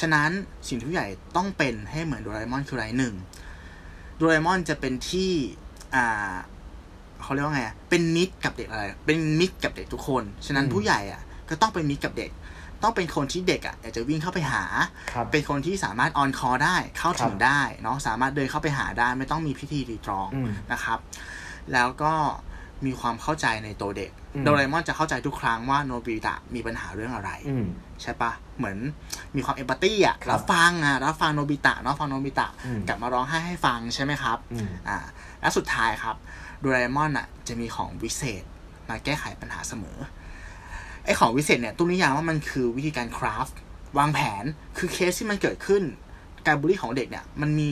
ฉะนั้นสิ่งที่ผู้ใหญ่ต้องเป็นให้เหมือนโดราเอมอนคืออะไรหนึ่งโดราเอมอนจะเป็นที่ อ่าเขาเรียกว่าไงอะเป็นมิตรกับเด็กอะไร เป็นมิตรกับเด็กทุกคน ฉะนั้นอืมผู้ใหญ่อะ ก็ต้องเป็นมิตรกับเด็ก ต้องเป็นคนที่เด็กอะอยากจะวิ่งเข้าไปหาครับเป็นคนที่สามารถออนคอได้ เข้าถึงครับได้เนาะ สามารถเดินเข้าไปหาได้ ไม่ต้องมีพิธีรีตรองอืมนะครับ แล้วก็มีความเข้าใจในตัวเด็กอืมโดราเอมอนจะเข้าใจทุกครั้งว่าโนบิตะมีปัญหาเรื่องอะไรอืมใช่ปะเหมือนมีความเอมพัตตี้อะครับรับฟังอะรับฟังโนบิตะเนาะฟังโนบิตะอืมกลับมาร้องไห้ให้ฟังใช่ไหมครับอืมอ่าและสุดท้ายครับโดราเอมอนอะจะมีของวิเศษมาแก้ไขปัญหาเสมอไอของวิเศษเนี่ยตู้นิยามว่ามันคือวิธีการ craft วางแผนคือเคสที่มันเกิดขึ้น การบูลลี่ของเด็กเนี่ยมันมี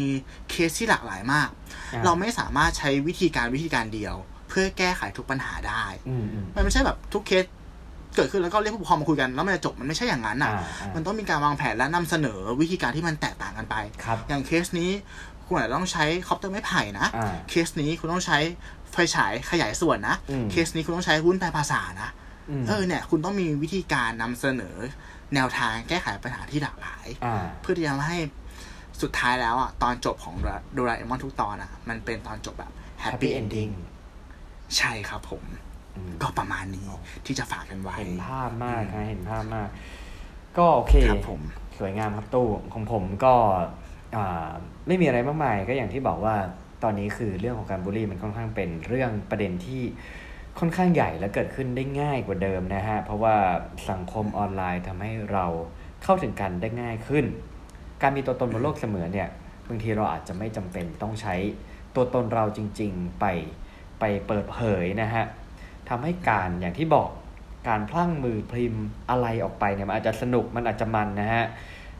เคสที่หลากหลายมากอ่าเราไม่สามารถใช้วิธีการวิธีการเดียว เพื่อแก้ไขทุกปัญหาได้อืมอืมมันไม่ใช่แบบทุกเคสเกิดขึ้นแล้วก็เรียกผู้ปกครองมาคุยกันแล้วมันจะจบมันไม่ใช่อย่างนั้นอะอ่าอ่ามันต้องมีการวางแผนและนำเสนอวิธีการที่มันแตกต่างกันไปครับอย่างเคสนี้คุณอาจจะต้องใช้คอปเตอร์ไม้ไผ่นะอ่าเคสนี้คุณต้องใช้ไฟฉายขยายส่วนนะอืมเคสนี้คุณต้องใช้วุ้นแปลภาษานะอืมเออเนี่ยคุณต้องมีวิธีการนำเสนอแนวทางแก้ไขปัญหาที่หลากหลายอ่าเพื่อที่จะทำให้ สุดท้ายแล้วอะตอนจบของโดราเอมอนทุกตอนอะ มันเป็นตอนจบแบบแฮป Happy ปี้เอนดิ้ง Ending ใช่ครับผมอืมก็ประมาณนี้ที่จะฝากกันไว้ เห็นภาพมากนะเห็นภาพมาก ก็โอเคครับผมสวยงามครับตู้ของผมก็อ่าไม่มีอะไรมากมายก็อย่างที่บอกว่าตอนนี้คือเรื่องของการบูลลี่มันค่อนข้างเป็นเรื่องประเด็นที่ค่อนข้างใหญ่และเกิดขึ้นได้ง่ายกว่าเดิมนะฮะ เพราะว่าสังคมออนไลน์ทำให้เราเข้าถึงกันได้ง่ายขึ้น การมีตัวตนบนโลกเสมือนเนี่ยบางทีเราอาจจะไม่จำเป็นต้องใช้ตัวตนเราจริง ๆ ไปไปเปิดเผยนะฮะทำให้การอย่างที่บอกการพลั้งมือพิมพ์อะไรออกไปเนี่ยมันอาจจะสนุกมันอาจจะมันนะฮะ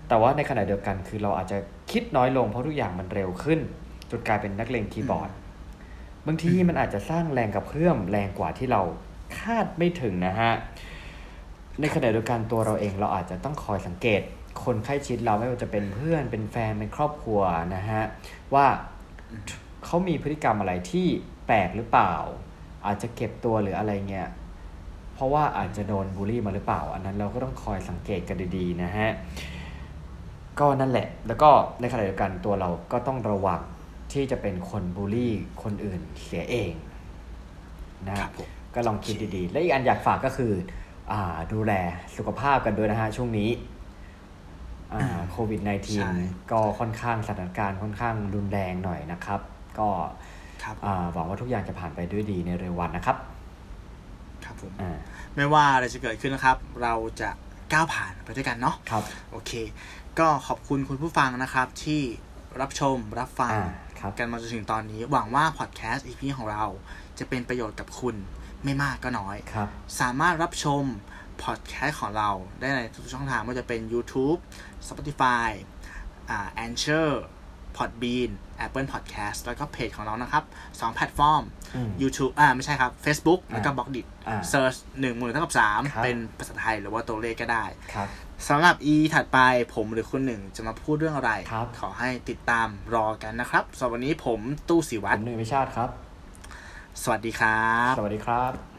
แต่ว่าในขณะเดียวกันคือเราอาจจะคิดน้อยลงเพราะทุกอย่างมันเร็วขึ้นจนกลายเป็นนักเลงคีย์บอร์ดบางทีมันอาจจะสร้างแรงกับเพื่อมแรงกว่าที่เราคาดไม่ถึงนะฮะในขณะเดียวกันตัวเราเองเราอาจจะต้องคอยสังเกต คนใกล้ชิดเราไม่ว่าจะเป็นเพื่อนเป็นแฟนเป็นครอบครัวนะฮะว่าเขามีพฤติกรรมอะไรที่แปลกหรือเปล่า อาจจะเก็บตัวหรืออะไรเงี้ยเพราะว่าอาจจะโดนบูลลี่มาหรือเปล่า อันนั้นเราก็ต้องคอยสังเกตกันดีๆนะฮะก็นั่นแหละ แล้วก็ในขณะเดียวกันตัวเราก็ต้องระวังที่จะเป็นคนบูลลี่คนอื่นเสียเองนะคฮะรับผมก็ลองคิดดีๆ และอีกอันอยากฝากก็คืออ่าดูแลสุขภาพกันด้วยนะฮะช่วงนี้อ่า โควิดใช่ -19 ก็ค่อนข้างสถานการณ์ค่อนข้างรุนแรงหน่อยนะครับ ก็ครับอ่าหวังว่าทุกอย่างจะผ่านไปด้วยดีในเร็ววันนะครับ ครับผมอ่าไม่ว่าอะไรจะเกิดขึ้นนะครับ เราจะก้าวผ่านไปด้วยกันเนาะครับ โอเค ก็ขอบคุณคุณผู้ฟังนะครับ ที่รับชมรับฟังอ่าครับกันมาจนถึงตอนนี้ หวังว่าพอดแคสต์ EP ของเราจะเป็นประโยชน์กับคุณไม่มากก็น้อยครับสามารถรับชมพอดแคสต์ของเราได้ในทุกช่องทางไม่ว่าจะเป็น YouTube Spotify อ่า Anchor Podbean Apple Podcast แล้วก็เพจของเรานะครับสองแพลตฟอร์มอืม YouTube อ่าไม่ใช่ครับ Facebook แล้วก็อ่า Blockdit อ่า search หนึ่งหมื่นเท่ากับสามครับเป็นภาษาไทยหรือว่าตัวเลขก็ได้ครับสำหรับ E ถัดไปผมหรือคุณหนึ่งจะมาพูดเรื่องอะไรครับขอให้ติดตามรอกันนะครับสำหรับวันนี้ผมตู้สิผวัตรมหนึ่งวิชาติครับ สวัสดีครับ สวัสดีครับ